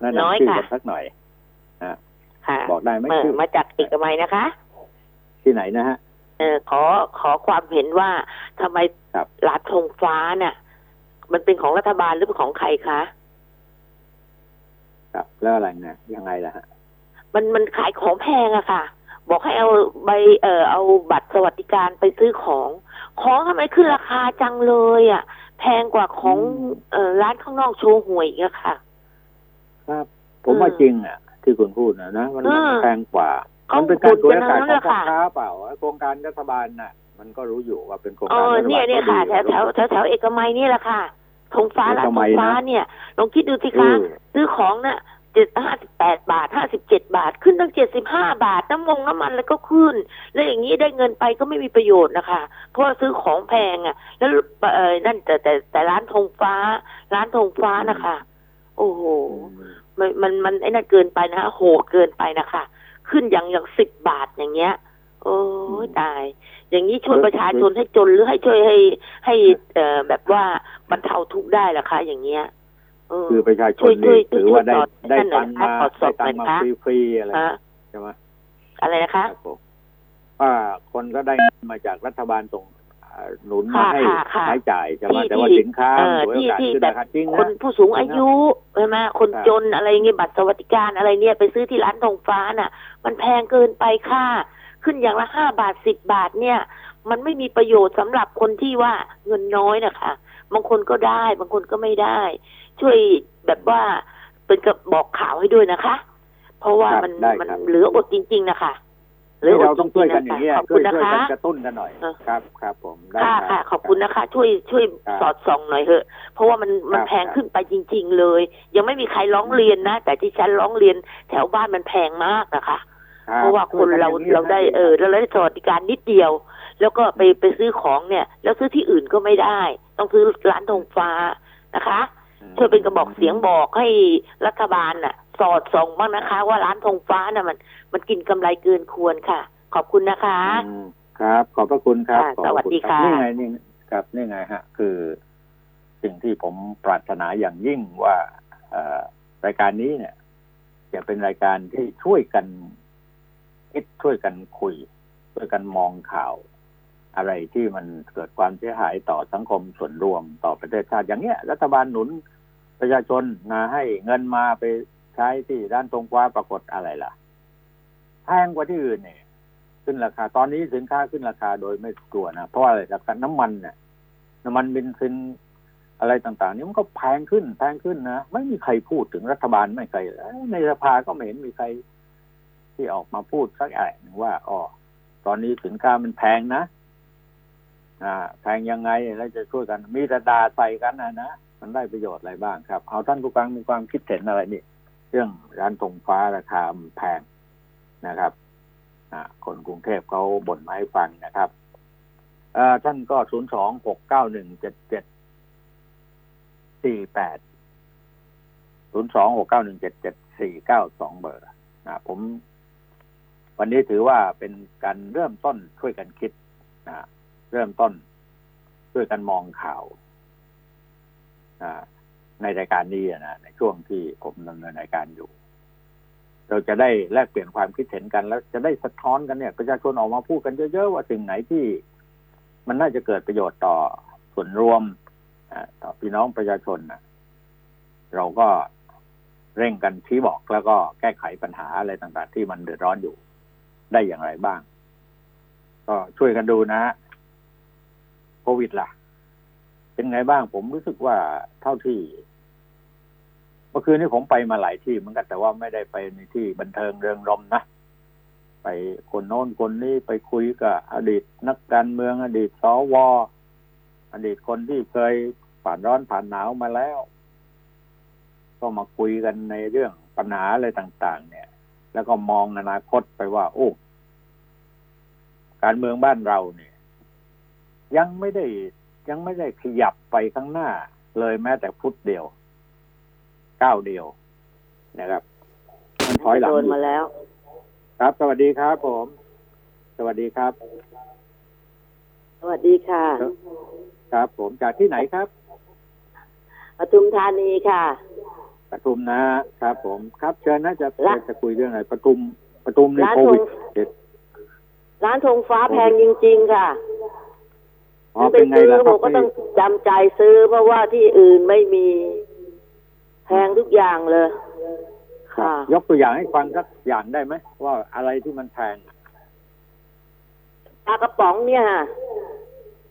Speaker 1: แนะ
Speaker 7: น้อย
Speaker 1: นำชื่อ
Speaker 7: ค่ะ
Speaker 1: กันสักหน่อย
Speaker 7: ค่ะ
Speaker 1: บอกได้ไหม
Speaker 7: เออ
Speaker 1: ชื่อ
Speaker 7: มาจากเอกมัยนะคะ
Speaker 1: ที่ไหนนะฮะ
Speaker 7: เออขอขอความเห็นว่าทำไม
Speaker 1: ครับ
Speaker 7: ร้านธงฟ้าน่ะ มันเป็นของรัฐบาลหรือเป็นของใครคะ
Speaker 1: ครับ แล้วอะไรเนี่ยยังไงล่ะฮะ
Speaker 7: มันมันขายของแพงอะค่ะ บอกให้เอาใบเออเอาบัตรสวัสดิการไปซื้อของ ของทำไมขึ้นราคาจังเลยอะแพงกว่าของเออร้านข้างนอกโชว์หวยอีกอะค่ะ
Speaker 1: ครับ ผมว่า
Speaker 7: อืม
Speaker 1: จริงอะที่คุณพูดนะนะมัน
Speaker 7: อืม
Speaker 1: แพงกว่า
Speaker 7: เขา
Speaker 1: มันเป็นการ
Speaker 7: บ่
Speaker 1: ตัวน
Speaker 7: กัน
Speaker 1: อากาศ
Speaker 7: ทั้ง
Speaker 1: ข
Speaker 7: นั้
Speaker 1: อนง
Speaker 7: แหละ
Speaker 1: พ่อ
Speaker 7: ค่ะ
Speaker 1: ค้าเปล่าโครงการรัฐบาลน่ะ มันก็รู้อยู่ว่าเป็นโครง
Speaker 7: เอ
Speaker 1: การ
Speaker 7: อ
Speaker 1: รัฐบาล
Speaker 7: เนี่ยเนี่ย
Speaker 1: ก็
Speaker 7: ค่ะ
Speaker 1: ดี
Speaker 7: แถวแถวแถวแถวเอกมัยนี่แหละค่ะ ธงฟ้าร้าน
Speaker 1: เอก
Speaker 7: ธ
Speaker 1: มั
Speaker 7: ง
Speaker 1: ยนะ
Speaker 7: ฟ้าเนี่ยลองคิดดูสิ
Speaker 1: เอ
Speaker 7: คะ
Speaker 1: อ
Speaker 7: ซื้อของน่ะเจ็ดห้าสิบแปดบาทห้าสิบเจ็ดบาท ขึ้นตั้งเจ็ดสิบห้าบาท น้ำมงน้ำมันแล้วก็ขึ้น แล้วอย่างนี้ได้เงินไปก็ไม่มีประโยชน์นะคะ เพราะว่าซื้อของแพงอะ แล้วเออนั่นแต่แต่แต่ร้านธงฟ้า ร้านธงฟ้านะคะ โอ้โหมันมันมันไอ้นั่นเกินไปนะโหดเกินไปนะคะ ขึ้นอย่างอย่างสิบบาทอย่างเงี้ย โอ้ยตาย อย่างนี้ช่วยประชาชนให้จนหรือให้ช่วยให้ให้เอ่อแบบว่าบรรเทาทุกข์ได้เหรอคะ อย่างเงี้ยเออ
Speaker 1: คือประชาช
Speaker 7: ช่
Speaker 1: น
Speaker 7: วยช่
Speaker 1: นี่
Speaker 7: วย
Speaker 1: ถือว่าได้
Speaker 7: ช่วย
Speaker 1: ได้
Speaker 7: สอด
Speaker 1: ตังค์มา
Speaker 7: สอดส
Speaker 1: ได้
Speaker 7: อบ
Speaker 1: ตังค์มา
Speaker 7: หน่อยคะ
Speaker 1: ฟรีๆอะไร
Speaker 7: ฮะ
Speaker 1: ใช่ไหม
Speaker 7: อะไรนะ
Speaker 1: ค
Speaker 7: คะ
Speaker 1: รับผมว่าคนก็ได้เงินมาจากรัฐบาลส่งอ่าหนุนมา
Speaker 7: ค่ะ
Speaker 1: ให้
Speaker 7: ค่ะค่ะ
Speaker 1: ใช้จ่ายใช่ไหม
Speaker 7: ที่
Speaker 1: แต่ว่า
Speaker 7: ที่
Speaker 1: สินค้า
Speaker 7: เออ
Speaker 1: สวยโอกาส
Speaker 7: ที่
Speaker 1: ขึ้น
Speaker 7: แบบ
Speaker 1: ราคาจริง
Speaker 7: ค
Speaker 1: นะ
Speaker 7: นผู้สูงอายุใช่ไหมคน
Speaker 1: ครับ
Speaker 7: จนอะไรเงี้ยบัตรสวัสดิการอะไรเนี่ยไปซื้อที่ร้านทองฟ้าน่ะ มันแพงเกินไปค่ะ ขึ้นอย่างละห้าบาทสิบบาทเนี่ย มันไม่มีประโยชน์สำหรับคนที่ว่าเงินน้อยนะคะบางคนก็ได้บางคนก็ไม่ได้ ช่วยแบบว่าเป็นกับบอกข่าวให้ด้วยนะคะ เพราะว่า
Speaker 1: ครับ
Speaker 7: มัน
Speaker 1: ได้
Speaker 7: มัน
Speaker 1: ครับ
Speaker 7: เหลืออดจริง ๆ นะคะเหลือ
Speaker 1: นี่
Speaker 7: อ
Speaker 1: เรา
Speaker 7: ดจ
Speaker 1: ต้องช่
Speaker 7: ริ
Speaker 1: วย
Speaker 7: งๆ
Speaker 1: กัน
Speaker 7: นะ
Speaker 1: อย่าง
Speaker 7: คะ
Speaker 1: เงี้ย
Speaker 7: ขอบ
Speaker 1: ช่
Speaker 7: คุ
Speaker 1: วย
Speaker 7: ณนะ
Speaker 1: ช่วย
Speaker 7: คะ
Speaker 1: กันกระตุ้นกันหน่อย
Speaker 7: เออ
Speaker 1: ครับครับผมได้
Speaker 7: ค่ะ
Speaker 1: รับ
Speaker 7: ค่ะขอบคุณนะคะ ช่วยช่วย
Speaker 1: ครับ
Speaker 7: สอดส่องหน่อยเถอะ เพราะว่ามันมัน
Speaker 1: ครับ
Speaker 7: แพงขึ้นไปจริง ๆ เลย ยังไม่มีใครร้องเรียนนะแต่ที่ฉันร้องเรียนแถวบ้านมันแพงมากนะคะ
Speaker 1: คบ
Speaker 7: เพราะว่าคนเรา
Speaker 1: ช่วยกันอย่งนี้
Speaker 7: เราได้เออเราได้สวัสดิการนิดเดียว แล้วก็ไปไปซื้อของเนี่ย แล้วซื้อที่อื่นก็ไม่ได้ ต้องซื้อร้านธงฟ้านะคะช่วยเป็นกระบอกเสียงบอกให้รัฐบาลน่ะ สอดส่องบ้างนะคะ ว่าร้านธงฟ้าน่ะมัน มันกินกำไรเกินควรค่ะ ขอบคุณนะคะ
Speaker 1: อืมครับ ขอบพระคุณครับ
Speaker 7: ค่ะ
Speaker 1: ขอบพร
Speaker 7: สวัสดี
Speaker 1: รับ
Speaker 7: ค่ะ
Speaker 1: นี่ไงนี่ครับนี่ไงฮะ คือ สิ่งที่ผมปรารถนาอย่างยิ่งว่าเอ่อรายการนี้เนี่ย จะเป็นรายการที่ช่วยกัน คิดช่วยกันคุย ช่วยกันมองข่าว อะไรที่มันเกิดความเสียหายต่อสังคมส่วนรวมต่อประเทศชาติอย่างเนี้ย รัฐบาลหนุนประชาชนนะให้เงินมาไปใช้ที่ด้านตรงกว้าปรากฏอะไรล่ะแพงกว่าที่อื่นเนี่ยขึ้นราคา ตอนนี้สินค้าขึ้นราคาโดยไม่กลัวนะเพราะอะไรราคาน้ำมันเนี่ยน้ำมันเบนซินอะไรต่าง ๆ นี่มันก็แพงขึ้นแพงขึ้นนะไม่มีใครพูดถึงรัฐบาลไม่ใครในสภาก็ไม่เห็นมีใคร ที่ออกมาพูดสักอย่างหนึ่งว่าอ๋อตอนนี้สินค้ามันแพงนะอ่าแพงยังไงแล้วจะช่วยกัน มีแต่ดาใส่กันนะนะมันได้ประโยชน์อะไรบ้างครับ เอาท่านผู้ฟังมีความคิดเห็นอะไรนี่เรื่องร้านธงฟ้าราคาแพงนะครับอ่าคนกรุงเทพเขาบ่นมาให้ฟังนะครับท่านก็ศูนย์สองหกเก้าหนึ่งเจ็ดเจ็ดสี่แปดศูนย์สองหกเก้าหนึ่งเจ็ดเจ็ดสี่เก้าสองเบอร์ผม วันนี้ถือว่าเป็นการเริ่มต้นช่วยกันคิดนะเริ่มต้นช่วยกันมองข่าวในรายการนี้นะในช่วงที่ผมดำเนินรายการอยู่ เราจะได้แลกเปลี่ยนความคิดเห็นกัน แล้วจะได้สะท้อนกันเนี่ยประชาชนออกมาพูดกันเยอะๆว่าสิ่งไหนที่ มันน่าจะเกิดประโยชน์ต่อส่วนรวมต่อพี่น้องประชาชนนะเราก็เร่งกันชี้บอกแล้วก็แก้ไขปัญหาอะไรต่างๆ ที่มันเดือดร้อนอยู่ ได้อย่างไรบ้าง ก็ช่วยกันดูนะโควิดล่ะ เป็นไงบ้าง ผมรู้สึกว่าเท่าที่ เมื่อคืนนี้ผมไปมาหลายที่เหมือนกันแต่ว่าไม่ได้ไปในที่บันเทิงเริงรมนะไปคนโน้นคนนี้ไปคุยกับอดีตนักการเมือง อดีตสวอดีตคนที่เคยผ่านร้อนผ่านหนาวมาแล้ว ก็มาคุยกันในเรื่องปัญหาอะไรต่าง ๆ เนี่ย แล้วก็มองอนาคตไปว่า โอ้การเมืองบ้านเราเนี่ย ยังไม่ได้ยังไม่ได้ขยับไปข้างหน้า เลยแม้แต่ฟุตเดียวก้าวเดียวนะครับมันถอยหลัง
Speaker 8: โดน
Speaker 1: อยู่
Speaker 8: มาแล้ว
Speaker 1: ครับ สวัสดีครับผม สวัสดีครับ
Speaker 8: สวัสดีค่ะ
Speaker 1: ครับครับผมจากที่ไหนครับ
Speaker 8: ปทุมธานีค่ะ
Speaker 1: ปทุมนะครับผมครับเชิญนะจะ
Speaker 8: ละ
Speaker 1: จะคุยเรื่องอะไรปทุมปทุมใน
Speaker 8: ร้าน
Speaker 1: โควิด
Speaker 8: ธง
Speaker 1: เจ็ด
Speaker 8: ร้านธงฟ้าแพงจริง ๆ ค่ะ
Speaker 1: อ๋อ
Speaker 8: ไป
Speaker 1: เป็นไง
Speaker 8: ซื้อ
Speaker 1: ล่ะค
Speaker 8: ผ
Speaker 1: รับ
Speaker 8: มก็ต้องจำใจซื้อ เพราะว่าที่อื่นไม่มีแพงทุกอย่างเลย ค่ะ
Speaker 1: ยกตัวอย่างให้ฟังสักอย่างได้ไหมว่าอะไรที่มันแพง
Speaker 8: ปลากระป๋องเนี่ยค่ะ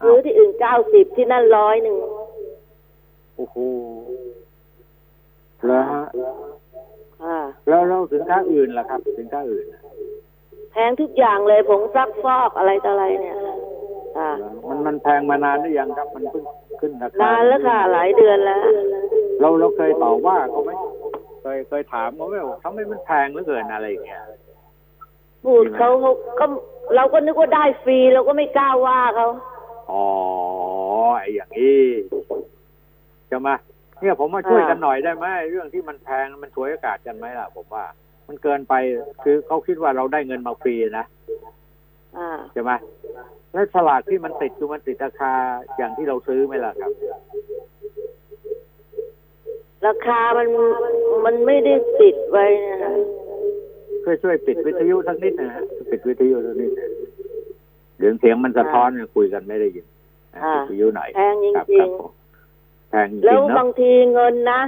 Speaker 1: อ้าว
Speaker 8: ซื้อที่อื่นเก้าสิบที่นั่นร้อยหนึ่ง
Speaker 1: โอ้โห แล้วฮะ
Speaker 8: ค่ะ
Speaker 1: แล้วแล้วสินค้าอื่นล่ะครับ สินค้าอื่นน่ะ
Speaker 8: แพงทุกอย่างเลยผงซักฟอกอะไรต่ออะไรเนี่ยค่ะ
Speaker 1: มันมันแพงมานานหรือยังครับ มันเพิ่งขึ้นราคานา
Speaker 8: นแล้วค่ะหลายเดือนแล้ว
Speaker 1: เราเราเคยต่อว่าเขาไหมเคยเคยถามเขาไหมว่าทำไมมันแพงเหลือเกินอะไรอย่างเงี้ย
Speaker 8: พูดเขาเขาก็เราก็นึกว่าได้ฟรีเราก็ไม่กล้าว่าเขา
Speaker 1: อ๋อไอ้อย่างนี้จะมา เนี่ยผมมาช่วยกันหน่อยได้ไหมเรื่องที่มันแพงมันช่วยอากาศกันไหมล่ะ ผมว่า มันเกินไปคือเขาคิดว่าเราได้เงินมาฟรีนะ
Speaker 8: อ่า
Speaker 1: ใช่ไหมแล้วฉลากที่มันติดคือมันติดราคาอย่างที่เราซื้อไหมล่ะครับ
Speaker 8: ราคามันมันไม่ได้ติดไว้นะ
Speaker 1: ช่วยช่วยปิดวิทยุสักนิดนะฮะปิดวิทยุสักนิดนะเดี๋ยวเสียงมันสะท้อนเนี่ยคุยกันไม่ได้ยินนะปิดวิทยุหน่อย
Speaker 8: แพงจ
Speaker 1: ครับ
Speaker 8: ริ
Speaker 1: ครั
Speaker 8: ง
Speaker 1: บผมแพงจ
Speaker 8: ๆ แล้
Speaker 1: ริ
Speaker 8: ว
Speaker 1: งๆเนาะ
Speaker 8: บางทีเงินนะ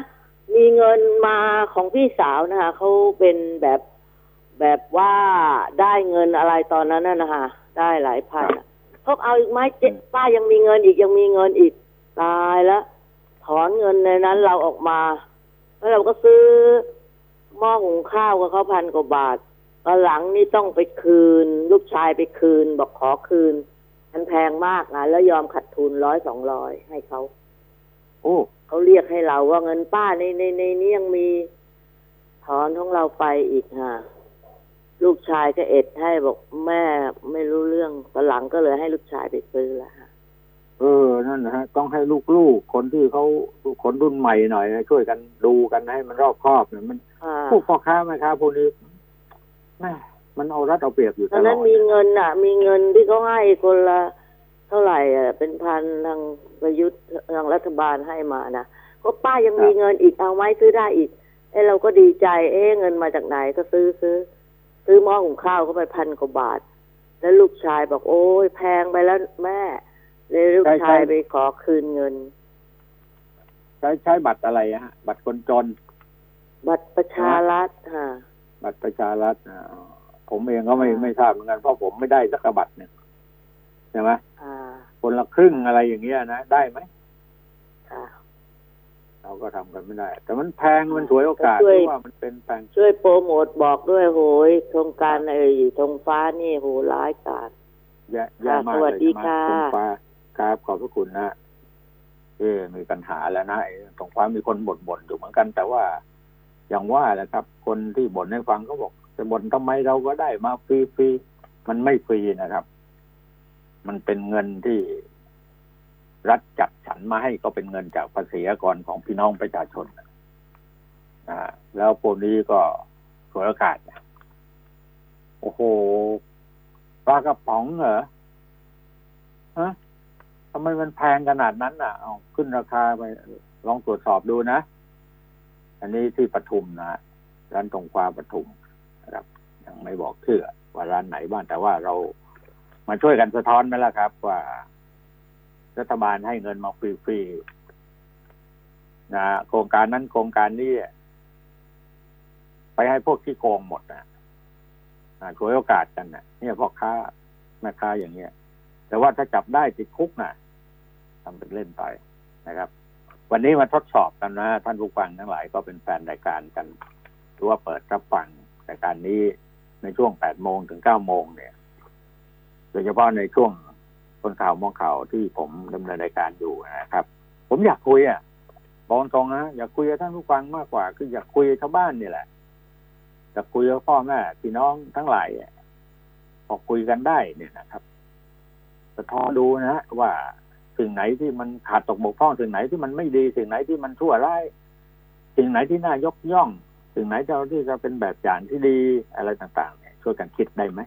Speaker 8: มีเงินมาของพี่สาวนะคะเขาเป็นแบบแบบว่าได้เงินอะไรตอนนั้นน่ะนะคะได้หลายพันอะเขาเอาอีกไหมเจ๊ป้ายังมีเงินอีกยังมีเงินอีกตายแล้วถอนเงินในนั้นเราออกมา แล้วเราก็ซื้อหม้อหุงข้าวกับเขาพันกว่าบาทตอนหลังนี่ต้องไปคืน ลูกชายไปคืน บอกขอคืน มันแพงมากนะแล้วยอมขัดทุนร้อยสองร้อยให้เขา
Speaker 1: โอ้
Speaker 8: เขาเรียกให้เราว่าเงินป้าในในในนี้ยังมีถอนของเราไปอีกฮะลูกชายก็เอ็ดให้บอกแม่ไม่รู้เรื่องตอนหลังก็เลยให้ลูกชายไปซื้อละฮะ
Speaker 1: เออ นั่นนะฮะ ต้องให้ลูกๆ คนที่เขาคนรุ่นใหม่หน่อยนะช่วยกันดูกันให้มันรอบคอบเนี่ยมัน
Speaker 8: ค่ะ
Speaker 1: พวกพ่อค้าแม่ค้าพวกนี้แม่มันเอารัดเอาเปรียบอยู่ต
Speaker 8: ตอน
Speaker 1: ลอ
Speaker 8: นั้
Speaker 1: ด
Speaker 8: นมีเงินอะ มีเงินที่เขาให้คนละ เท่าไหร่อะเป็นพันทางประยุทธ์ทางรัฐบาลให้มานะก็ป้ายังมีเงินอีกเอาไหมซื้อได้อีกเอ้เราก็ดีใจ เอ๊ะเงินมาจากไหนก็ซื้อซื้อ ซื้อหม้อหุงข้าวก็ไปพันกว่าบาท แล้วลูกชายบอกโอ้ยแพงไปแล้วแม่เลยลูกชายไปขอคืนเงิน
Speaker 1: ใช้ใช้บัตรอะไรฮะ บัตรคนจน
Speaker 7: บัตรประชารัฐค่ะ
Speaker 1: บัตรประชารัฐอ่าผมเองก็ไม่ไม่ทราบเหมือนกันเพราะผมไม่ได้สักบัตรเนี่ย ใช่ไหม
Speaker 7: อ่า
Speaker 1: คนละครึ่งอะไรอย่างเงี้ยนะได้ไหม
Speaker 7: ค่ะ
Speaker 1: เราก็ทำกันไม่ได้ แต่มันแพงมันถวยโอกาส
Speaker 7: ช่วย
Speaker 1: ที่ว่ามันเป็นแพง
Speaker 7: ช่วยโปรโมทบอกด้วยโหยโครงการไอ้ธงฟ้านี่โหร้ายกาจ
Speaker 1: แย่แย่มาก
Speaker 7: สวั
Speaker 1: เล
Speaker 7: ส
Speaker 1: ย
Speaker 7: ดี
Speaker 1: ใช่ไหม
Speaker 7: ค่ะ
Speaker 1: ตรงฟ้าครับขอบพระคุณนะเอ๊ะมีปัญหาแล้วนะไอ้ตรงฟ้ามีคนบ่นบ่นอยู่เหมือนกัน แต่ว่า อย่างว่าแหละครับ คนที่บ่นให้ฟังก็บอกจะบ่นทำไมเราก็ได้มาฟรีๆมันไม่ฟรีนะครับ มันเป็นเงินที่รัฐจัดสรรมาให้ก็เป็นเงินจากภาษีกรของพี่น้องประชาชนนะฮะแล้วพวกนี้ก็สวยโอกาสนะโอ้โหปลากระป๋องเหรอฮะทำไมมันแพงขนาดนั้นอะเอาขึ้นราคาไปลองตรวจสอบดูนะ อันนี้ที่ปทุมนะร้านตรงควาปทุมนะครับ ยังไม่บอกชื่อว่าร้านไหนบ้างแต่ว่าเรา มาช่วยกันสะท้อนไหมล่ะครับ ว่ารัฐบาลให้เงินมาฟรีๆนะโครงการนั้นโครงการนี้ไปให้พวกที่โกงหมดนะอ่าช่วยโอกาสกันนะเนี่ยพ่อค้าแม่ค้าอย่างเงี้ย แต่ว่าถ้าจับได้ติดคุกนะทำเป็นเล่นไปนะครับ วันนี้มาทดสอบกันนะท่านผู้ฟังทั้งหลายก็เป็นแฟนรายการกันหรือว่าเปิดรับฟังรายการนี้ในช่วงแปดโมงถึงเก้าโมงเนี่ย โดยเฉพาะในช่วงคนข่าวมองข่าวที่ผมดำเนินรายการอยู่นะครับ ผมอยากคุยอะบอกตรงนะอยากคุยกับท่านผู้ฟังมากกว่า คืออยากคุยกับชาวบ้านนี่แหละอยากคุยกับพ่อแม่พี่น้องทั้งหลายอะพอคุยกันได้เนี่ยนะครับสะท้อนดูนะว่าสิ่งไหนที่มันขาดตกบกพร่องสิ่งไหนที่มันไม่ดี สิ่งไหนที่มันชั่วร้ายสิ่งไหนที่น่ายกย่อง สิ่งไหนที่เราที่จะเป็นแบบอย่างที่ดีอะไรต่าง ๆ เนี่ยช่วยกันคิดได้ไหม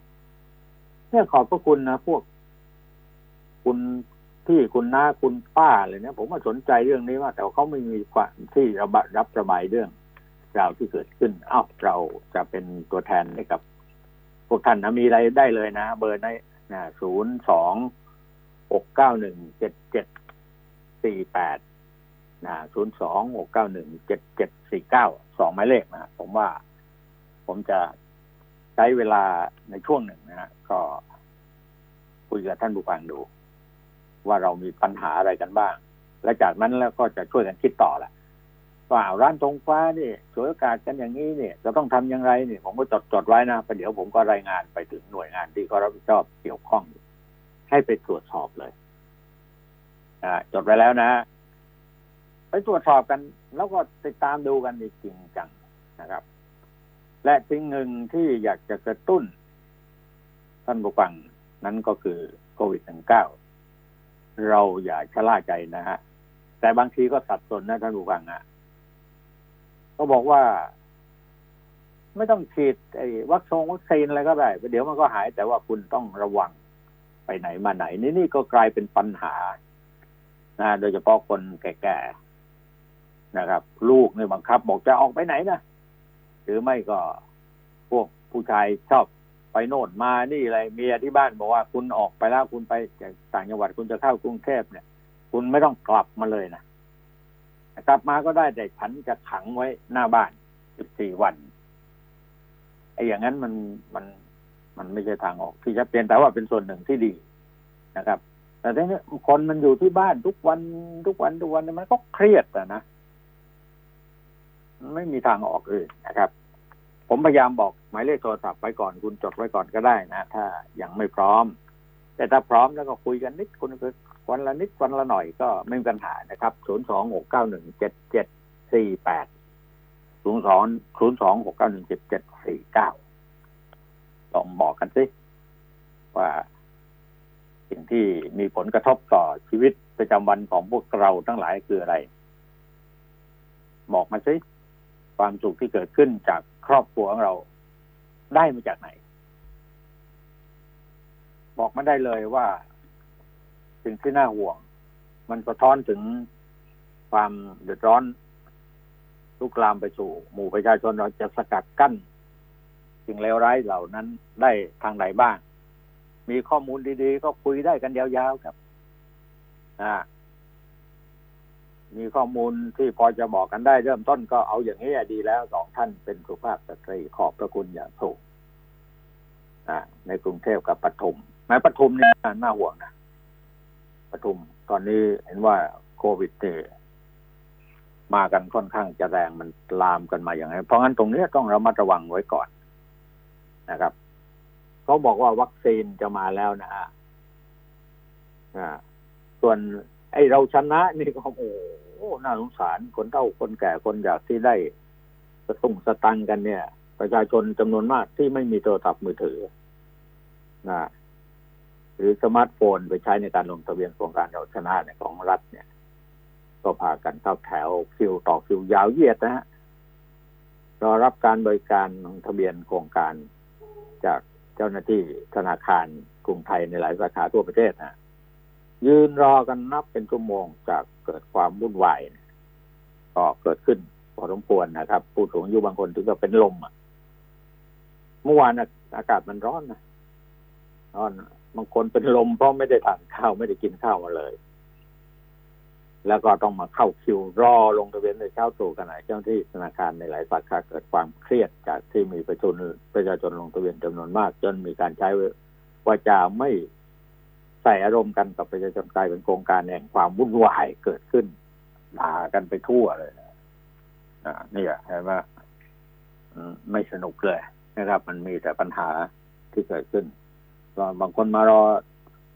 Speaker 1: เนี่ยขอบพระคุณนะพวก คุณพี่คุณน้าคุณป้าอะไรเนี่ยผมว่าสนใจเรื่องนี้ว่า แต่เขาไม่มีความที่ระบรับระบายเรื่องราวที่เกิดขึ้นเอ้าเราจะเป็นตัวแทนให้กับ พวกท่านนะมีอะไรได้เลยนะ เบอร์ในนะศูนย์สองหกเก้าหนึ่งเจ็ดเจ็ดสี่แปดนะศูนย์สองหกเก้าหนึ่งเจ็ดเจ็ดสี่เก้าสองหมายเลขนะผมว่า ผมจะ ใช้เวลาในช่วงหนึ่งนะฮะก็คุยกับท่านผู้ฟังดู ว่าเรามีปัญหาอะไรกันบ้าง และจากนั้นแล้วก็จะช่วยกันคิดต่อแหละว่าร้านธงฟ้านี่สวยโอกาสกันอย่างนี้เนี่ยจะต้องทำอย่างไรเนี่ยผมก็จดจดไว้นะประเดี๋ยวผมก็รายงานไปถึงหน่วยงานที่เขารับผิดชอบเกี่ยวข้อง ให้ไปตรวจสอบเลยอ่าจดไว้แล้วนะ ไปตรวจสอบกัน แล้วก็ติดตามดูกันจริงจังนะครับ และสิ่งหนึ่งที่อยากจะกระตุ้น ท่านผู้ฟังนั้นก็คือโควิด -19 เราอย่าชะล่าใจนะฮะ แต่บางทีก็สับสนนะท่านผู้ฟังอะ ก็บอกว่า ไม่ต้องฉีดไอ้วัคซงวัคซีนอะไรก็ได้เดี๋ยวมันก็หาย แต่ว่าคุณต้องระวังไปไหนมาไหน นี่นี่ก็กลายเป็นปัญหานะโดยเฉพาะคนแก่ๆนะครับ ลูกเนี่ยบังคับ บอกจะออกไปไหนนะ หรือไม่ก็พวกผู้ชายชอบไปโน่นมานี่อะไรเมียที่บ้านบอกว่าคุณออกไปแล้วคุณไปต่างจังหวัดคุณจะเข้ากรุงเทพเนี่ย คุณไม่ต้องกลับมาเลยนะกลับมาก็ได้แต่ฉันจะขังไว้หน้าบ้าน14วันไอ้อย่างนั้นมันมันมันไม่ใช่ทางออกที่จะเปลี่ยนแต่ว่าเป็นส่วนหนึ่งที่ดีนะครับ แต่ทีนี้คนมันอยู่ที่บ้านทุกวันทุกวันทุกวันมันก็เครียดอะนะ ไม่มีทางออกอื่นนะครับ ผมพยายามบอกหมายเลขโทรศัพท์ไว้ก่อนคุณจดไว้ก่อนก็ได้นะถ้ายังไม่พร้อม แต่ถ้าพร้อมแล้วก็คุยกันนิดคุณวันละนิดวันละหน่อยก็ไม่มีปัญหานะครับศูนย์สองหกเก้าหนึ่งเจ็ดเจ็ดสี่แปดศูนย์สองศูนย์สองหกเก้าหนึ่งเจ็ดเจ็ดสี่เก้าลองบอกกันสิว่าสิ่งที่มีผลกระทบต่อชีวิตประจำวันของพวกเราทั้งหลายคืออะไร บอกมาสิ ความสุขที่เกิดขึ้นจากครอบครัวของเราได้มาจากไหน บอกมาได้เลยว่าสิ่งที่น่าห่วง มันสะท้อนถึงความเดือดร้อนลุกลามไปสู่ หมู่ประชาชนเราจะสกัดกั้นสิ่งเลวร้ายเหล่านั้นได้ทางไหนบ้าง มีข้อมูลดีๆ ก็คุยได้กันยาวๆครับ อ่า มีข้อมูลที่พอจะบอกกันได้ เริ่มต้นก็เอาอย่างนี้ดีแล้วสองท่านเป็นสุภาพสตรีขอบพระคุณอย่างสูงในกรุงเทพกับปทุมแม้ปทุมนี่น่าห่วงนะปทุม ตอนนี้เห็นว่าโควิดเนี่ยมากันค่อนข้างจะแรงมันลามกันมาอย่างไรเพราะงั้นตรงนี้ต้องระมัดระวังไว้ก่อนนะครับเขาบอกว่าวัคซีนจะมาแล้วนะฮะส่วน ไอ้เราชนะนี่ก็โอ้โหน่าสงสารคนเฒ่าคนแก่คนอยากที่ได้สตุ้งสตังกันเนี่ย ประชาชนจำนวนมากที่ไม่มีโทรศัพท์มือถือนะหรือสมาร์ทโฟนไปใช้ในการลงทะเบียนโครงการเราชนะเนี่ยของรัฐเนี่ย ก็พากันเข้าแถวคิวต่อคิวยาวเหยียดนะฮะรอรับการบริการลงทะเบียนโครงการจากเจ้าหน้าที่ธนาคารกรุงไทยในหลายสาขาทั่วประเทศนะ ยืนรอกันนับเป็นชั่วโมงจากเกิดความวุ่นวายเนี่ยก็เกิดขึ้นพอสมควรนะครับ ผู้สูงอายุบางคนถึงกับเป็นลมอะเมื่อวานอากาศมันร้อนนะร้อนบางคนเป็นลมเพราะไม่ได้ทานข้าวไม่ได้กินข้าวมาเลย แล้วก็ต้องมาเข้าคิวรอลงทะเบียนในเช้าตรู่กันไหนเจ้าหน้าที่ธนาคารในหลายสาขาเกิดความเครียดจากที่มีประชาชนประชาชนลงทะเบียนจำนวนมาก จนมีการใช้ว่าจาไม่ ใส่อารมณ์กันกับประชาชนกลายเป็นโครงการแห่งความวุ่นวายเกิดขึ้นด่ากันไปทั่วเลยนะอ่านี่เห็นไหมไม่สนุกเลยนะครับ มันมีแต่ปัญหาที่เกิดขึ้นก็บางคนมารอ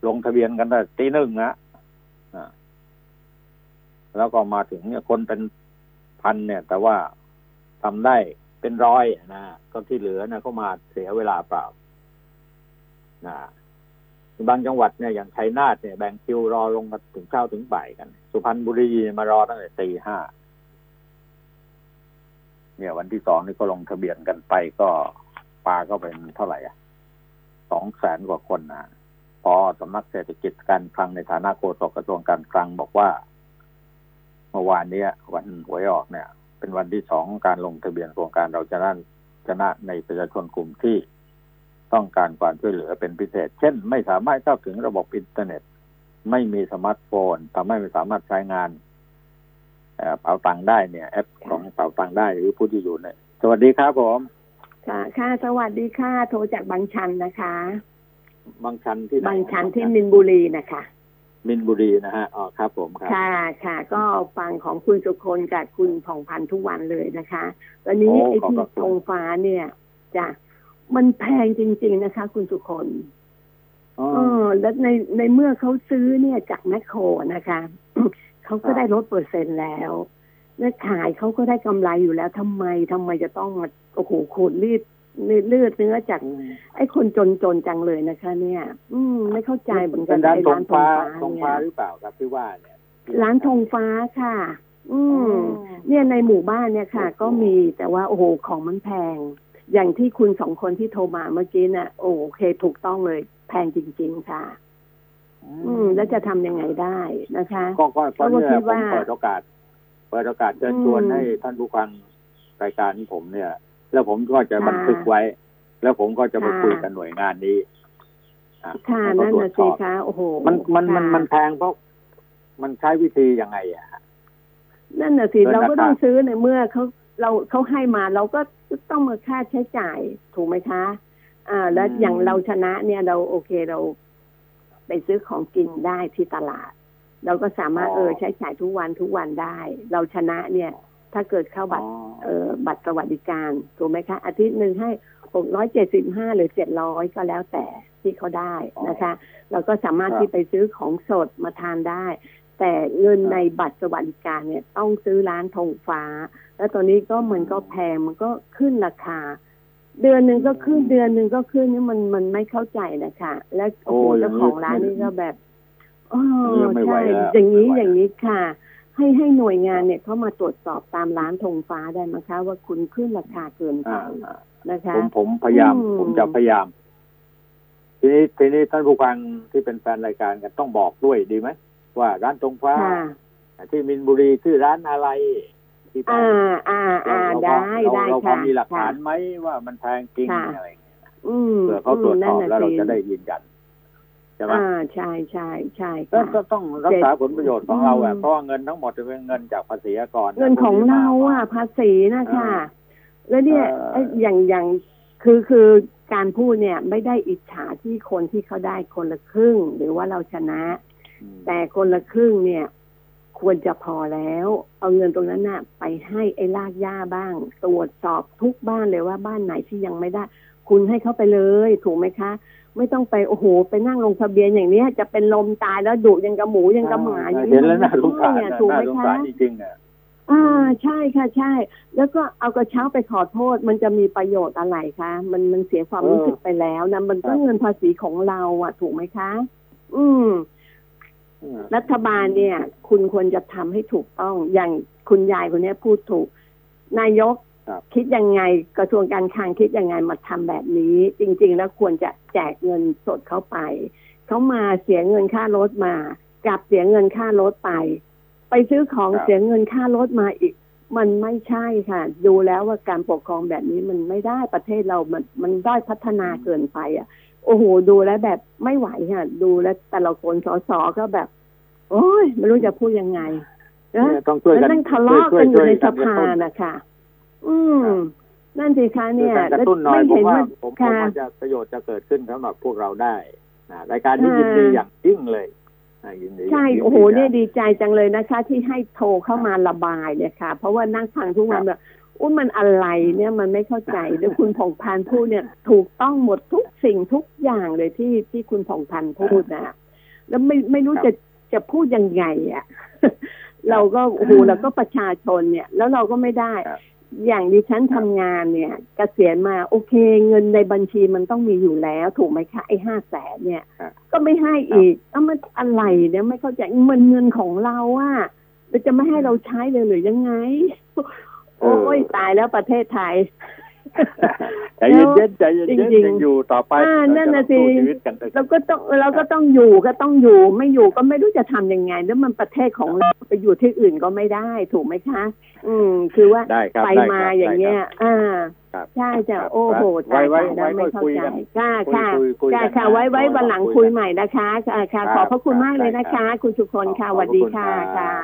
Speaker 1: ลงทะเบียนกันแต่ตีหนึ่งนะอ่าแล้วก็มาถึงเนี่ยคนเป็นพันเนี่ย แต่ว่าทำได้เป็นร้อยนะก็ที่เหลือนะเขามาเสียเวลาเปล่านะ บางจังหวัดเนี่ยอย่างชัยนาทเนี่ยแบ่งคิวรอลงมาถึงเช้าถึงบ่ายกัน สุพรรณบุรีมารอตั้งแต่ตีห้าเนี่ย วันที่สองนี่ก็ลงทะเบียนกันไปก็ปาก็เป็นเท่าไหร่อะสองแสนกว่าคนนะพอสำนักเศรษฐกิจการคลังในฐานะโฆษกกระทรวงการคลังบอกว่าเมื่อวานนี้วันหวยออกเนี่ย เป็นวันที่สองการลงทะเบียนโครงการเราจะนั่นชนะในประชาชนกลุ่มที่ ต้องการความช่วยเหลือเป็นพิเศษ เช่น ไม่สามารถเข้าถึงระบบอินเทอร์เน็ต ไม่มีสมาร์ทโฟนทำให้ไม่สามารถใช้งานเป๋าตังได้เนี่ยแอปของเป๋าตังได้หรือผู้ที่อยู่เนี่ยสวัสดีครับผม
Speaker 9: ค่ะค่ะสวัสดีค่ะ โทรจากบางชันนะคะ
Speaker 1: บางชันที่ไหน
Speaker 9: บางชันที่มินบุรีนะคะ
Speaker 1: มินบุรีนะฮะอ๋อครับผมครับ
Speaker 9: ค่ะค่ะ ก็ฟังของคุณสุคนกับคุณผ่องพันธุ์ทุกวันเลยนะคะ วันนี้
Speaker 1: โอ้
Speaker 9: ไอ้
Speaker 1: ขอบ
Speaker 9: ที่
Speaker 1: พระคุณ
Speaker 9: ธงฟ้าเนี่ยจ้ะ มันแพงจริง ๆนะคะ คุณสุคน
Speaker 1: อ๋อ
Speaker 9: เออแล้วในในเมื่อเขาซื้อเนี่ยจากแมคโครนะคะเขาก็ได้ลดเปอร์เซ็นต์แล้วและขายเขาก็ได้กำไรอยู่แล้วทำไมทำไมจะต้องมาโอ้โหขูดรีดเลือดเนื้อจากไอ้คนจนจนๆจังเลยนะคะ เนี่ย อืมไม่เข้าใจเหมือนกั
Speaker 1: เป็นนร้าน
Speaker 9: ไอ้
Speaker 1: ธงฟ้าธง
Speaker 9: เนี่
Speaker 1: ฟ้ายหรือเปล่าครับที่ว่าเนี่ย
Speaker 9: ร้านธงฟ้าค่ะ อืมเนี่ยในหมู่บ้านเนี่ยค่ะ ก็มีแต่ว่าโอ้โหของมันแพง อย่างที่คุณสองคนที่โทรมาเมื่อกี้น่ะ โอเคถูกต้องเลยแพงจริง ๆ ค่ะ อืม แล้วจะทำยังไงได้นะคะ
Speaker 1: ก็ก็ก็
Speaker 9: เราก็
Speaker 1: เนี่ย
Speaker 9: คิด
Speaker 1: ผม
Speaker 9: ว่า
Speaker 1: เปิดโอกาสเปิดโอกาสเชิญชวน
Speaker 9: อืม
Speaker 1: ให้ท่านผู้ฟังรายการของผมเนี่ย แล้วผมก็จะ
Speaker 9: ค่ะ
Speaker 1: บันทึกไว้ แล้วผมก็จะไป
Speaker 9: ค่ะ
Speaker 1: คุยกับหน่วยงานนี้อ่
Speaker 9: ค่ะ
Speaker 1: แล้วก็
Speaker 9: นั่น
Speaker 1: ตรว
Speaker 9: น่ะ
Speaker 1: จสอบ
Speaker 9: สิคะโอ้โห
Speaker 1: มันมันมัน
Speaker 9: ค่ะ
Speaker 1: มันแพงเพราะมันใช้วิธียังไงอะ
Speaker 9: นั่นน่ะสิ
Speaker 1: เกิน
Speaker 9: เราก็
Speaker 1: ราคา
Speaker 9: ต้องซื้อในเมื่อเขา เราเขาให้มาเราก็ต้องมาค่าใช้จ่ายถูกไหมคะ อ่า แล้วอย่างเราชนะเนี่ยเราโอเคเราไปซื้อของกินได้ที่ตลาด เราก็สามารถเออใช้จ่ายทุกวันทุกวันได้ เราชนะเนี่ย ถ้าเกิดเข้าบัตรเออบัตรสวัสดิการถูกไหมคะ อาทิตย์หนึ่งให้หกร้อยเจ็ดสิบห้าหรือเจ็ดร้อยก็แล้วแต่ที่เขาได้นะคะ เราก็สามารถ
Speaker 1: ครับ
Speaker 9: ที่ไปซื้อของสดมาทานได้ แต่เงินในบัตรสวัสดิการเนี่ยต้องซื้อร้านธงฟ้า แล้วตอนนี้ก็มันก็แพงมันก็ขึ้นราคา เดือนหนึ่งก็ขึ้นเดือนหนึ่งก็ขึ้นนี่มันมันไม่เข้าใจนะคะและโอ้โห
Speaker 1: โอ้
Speaker 9: เจ้าของร้านนี่ก็แบบเออ
Speaker 1: ไม่ไหว
Speaker 9: ใช่
Speaker 1: แล้ว
Speaker 9: อย่างนี้
Speaker 1: ไม่ไหว
Speaker 9: อย่างนี้ค่ะ ให้ให้หน่วยงานเนี่ยเข้ามาตรวจสอบตามร้านธงฟ้าได้ไหมคะ ว่าคุณขึ้นราคาเกินไป
Speaker 1: อ่าอ่า
Speaker 9: นะคะ
Speaker 1: ผมผมพยายาม
Speaker 9: อืม
Speaker 1: ผมจะพยายามทีนี้ทีนี้ท่านผู้ฟังที่เป็นแฟนรายการกันต้องบอกด้วยดีไหม ว่าร้านตรงฟ้า
Speaker 9: ค่ะ
Speaker 1: ที่มินบุรีชื่อร้านอะไร ที่
Speaker 9: อ่าอ่าอ่า
Speaker 1: เรา
Speaker 9: ได้
Speaker 1: เรา
Speaker 9: ได้
Speaker 1: เราพอ
Speaker 9: ค่ะ
Speaker 1: มีหลักฐาน
Speaker 9: ค่ะ
Speaker 1: ไหมว่ามันแพงจริง
Speaker 9: ค่ะ
Speaker 1: อะไรอย่างเงี้ย
Speaker 9: อืม
Speaker 1: เผื่อเขาตรวจสอบ
Speaker 9: นั่นน่ะ
Speaker 1: แล้วเรา
Speaker 9: สิ
Speaker 1: จะได้ยืนยันใช่ไหม
Speaker 9: อ่าใช่ใช่ใช่
Speaker 1: ก็
Speaker 9: ค่ะ
Speaker 1: ก็ต้องรักษาผลประโยชน์ของเรา
Speaker 9: อื
Speaker 1: อะ
Speaker 9: ม
Speaker 1: เพราะว่าเงินทั้งหมดจะเป็นเงินจากภาษีอากร
Speaker 9: เงินของเราอะภาษีนะ
Speaker 1: อ่า
Speaker 9: ค่ะ แล้วเนี่ย
Speaker 1: เอ่อ
Speaker 9: ไอ้อย่างอย่างคือคือการพูดเนี่ยไม่ได้อิจฉาที่คนที่เขาได้คนละครึ่ง หรือว่าเราชนะ
Speaker 1: อืม
Speaker 9: แต่คนละครึ่งเนี่ย ควรจะพอแล้ว เอาเงินตรงนั้นน่ะ ไปให้ไอ้ลากหญ้าบ้าง ตรวจสอบทุกบ้านเลยว่าบ้านไหนที่ยังไม่ได้ คุณให้เขาไปเลย ถูกไหมคะ ไม่ต้องไปโอ้โหไปนั่งลงทะเบียนอย่างเนี้ย จะเป็นลมตายแล้วดุยังกับหมูยังกับหมาอย่าง
Speaker 1: เห็นแล้วน่าสงสาร
Speaker 9: เนี่ย
Speaker 1: นะ
Speaker 9: ถูกไหม
Speaker 1: น่าสง
Speaker 9: คะ
Speaker 1: สารจริงๆอะ
Speaker 9: อ่าใช่ค่ะใช่ แล้วก็เอากระเช้าไปขอโทษ มันจะมีประโยชน์อะไรคะ มันมันเสียความรู้สึกไปแล้วนะมันก็เงินภาษีของเราอะ ถูกไหมคะ อืม รัฐบาลเนี่ย คุณควรจะทำให้ถูกต้องอย่างคุณยายคนเนี้ยพูดถูก นายก
Speaker 1: ครับ
Speaker 9: คิดยังไงกระทรวงการคลังคิดยังไงมาทำแบบนี้ จริง ๆ แล้วควรจะแจกเงินสดเข้าไปเขามาเสียเงินค่ารถมา กลับเสียเงินค่ารถไป ไปซื้อของ
Speaker 1: ครับ
Speaker 9: เสียเงินค่ารถมาอีก มันไม่ใช่ค่ะ ดูแล้วว่าการปกครองแบบนี้มันไม่ได้ประเทศเรามันมันด้อยพัฒนาเกินไป อะ โอ้โหดูแล้วแบบไม่ไหวค่ะดูแล้วแต่ละคนสสก็แบบ โอ้ยไม่รู้จะพูดยังไงนะ
Speaker 1: เนี่ยต้องช่วย
Speaker 9: แล้ว
Speaker 1: กัน
Speaker 9: นั่งทะเลาะกันอยู่ในสภา
Speaker 1: ช่วยๆ
Speaker 9: นะคะอืมนั่นสิคะ
Speaker 1: ช่วย
Speaker 9: เนี่ย
Speaker 1: กันกระตุ้นหน่อย
Speaker 9: ไม่
Speaker 1: ผม
Speaker 9: เห็น
Speaker 1: ว่า
Speaker 9: ว่า
Speaker 1: ผมผม
Speaker 9: ค่ะ
Speaker 1: ว่าจะประโยชน์จะเกิดขึ้นสำหรับพวกเราได้นะรายการนี้
Speaker 9: อ่า
Speaker 1: ยินดีอย่างยิ่งเลยนะยินดี
Speaker 9: ใช่
Speaker 1: ยินดี
Speaker 9: โอ้โหเนี่ยะดีใจจังเลยนะคะ ที่ให้โทรเข้ามาระบายเนี่ยค่ะ เพราะว่านั่งฟังทุกวัน
Speaker 1: ครับ
Speaker 9: แบบ อุ้ยมันอะไรเนี่ยมันไม่เข้าใจแล้วคุณผ่องพันธ์พูดเนี่ย ถูกต้องหมดทุกสิ่งทุกอย่างเลยที่ที่คุณผ่องพันธ์พูดนะแล้วไม่ไม่รู้
Speaker 1: ครับ
Speaker 9: จะจะพูดยังไงอะ เราก็โอ้โหเราก็ประชาชนเนี่ย แล้วเราก็ไม่ได้
Speaker 1: ครับ
Speaker 9: อย่างดิฉันทำงานเนี่ยเกษียณมาโอเค เงินในบัญชีมันต้องมีอยู่แล้ว ถูกไหมคะไอ้ห้าแสนเนี่ย
Speaker 1: ครับ
Speaker 9: ก็ไม่ให้อีกเอ้ามันอะไรเนี่ยไม่เข้าใจมันเงินของเราอะเราจะไม่ให้เราใช้เลยหรือยังไง โอ้ยตายแล้วประเทศไทย
Speaker 1: ใจเย็นๆใจเย็น
Speaker 9: จ
Speaker 1: ๆ
Speaker 9: ริงๆ
Speaker 1: ยังอยู่ต่อไป
Speaker 9: อ่านั่นน่ะ
Speaker 1: เราจต้องสู้
Speaker 9: สิ
Speaker 1: ชีวิตกันไป
Speaker 9: เราก็ต้องเราก็ต้องอยู่ก็ต้องอยู่ไม่อยู่ก็ไม่รู้จะทำยังไง แล้วมันประเทศของเราไปอยู่ที่อื่นก็ไม่ได้ถูกไหมคะ อืม คือว่า
Speaker 1: ได้ครับ
Speaker 9: ไป
Speaker 1: ได้ครับ
Speaker 9: มาอย่างเงี้ย อ่า
Speaker 1: ครับ
Speaker 9: ใช่จะ
Speaker 1: ครับ
Speaker 9: โอ้โห
Speaker 1: ไว้
Speaker 9: ตาย
Speaker 1: ไว้
Speaker 9: ตายแล้ว
Speaker 1: ไว้
Speaker 9: ไม่
Speaker 1: ค่อย
Speaker 9: เข้า
Speaker 1: คุย
Speaker 9: ใจ
Speaker 1: กัน
Speaker 9: ค่ะ
Speaker 1: คุย
Speaker 9: ค่ะ
Speaker 1: คุยคุย
Speaker 9: ค่ะ
Speaker 1: กัน
Speaker 9: ค่ะ
Speaker 1: นะ
Speaker 9: ไว้ไว้
Speaker 1: ไว้
Speaker 9: วันหลัง
Speaker 1: คุ
Speaker 9: คุ
Speaker 1: ย
Speaker 9: ย
Speaker 1: กัน
Speaker 9: ใหม่นะคะค่ะค่ะ
Speaker 1: ครับ
Speaker 9: ขอบพระคุณ
Speaker 1: ครับ
Speaker 9: มากเลย
Speaker 1: ได้
Speaker 9: นะ
Speaker 1: ครั
Speaker 9: คะ
Speaker 1: บ
Speaker 9: คุณสุคนค่ะ
Speaker 1: ขอบ
Speaker 9: สวัสดี
Speaker 1: ขอบคุณ
Speaker 9: ค่ะ
Speaker 1: ครับ
Speaker 9: ค่ะ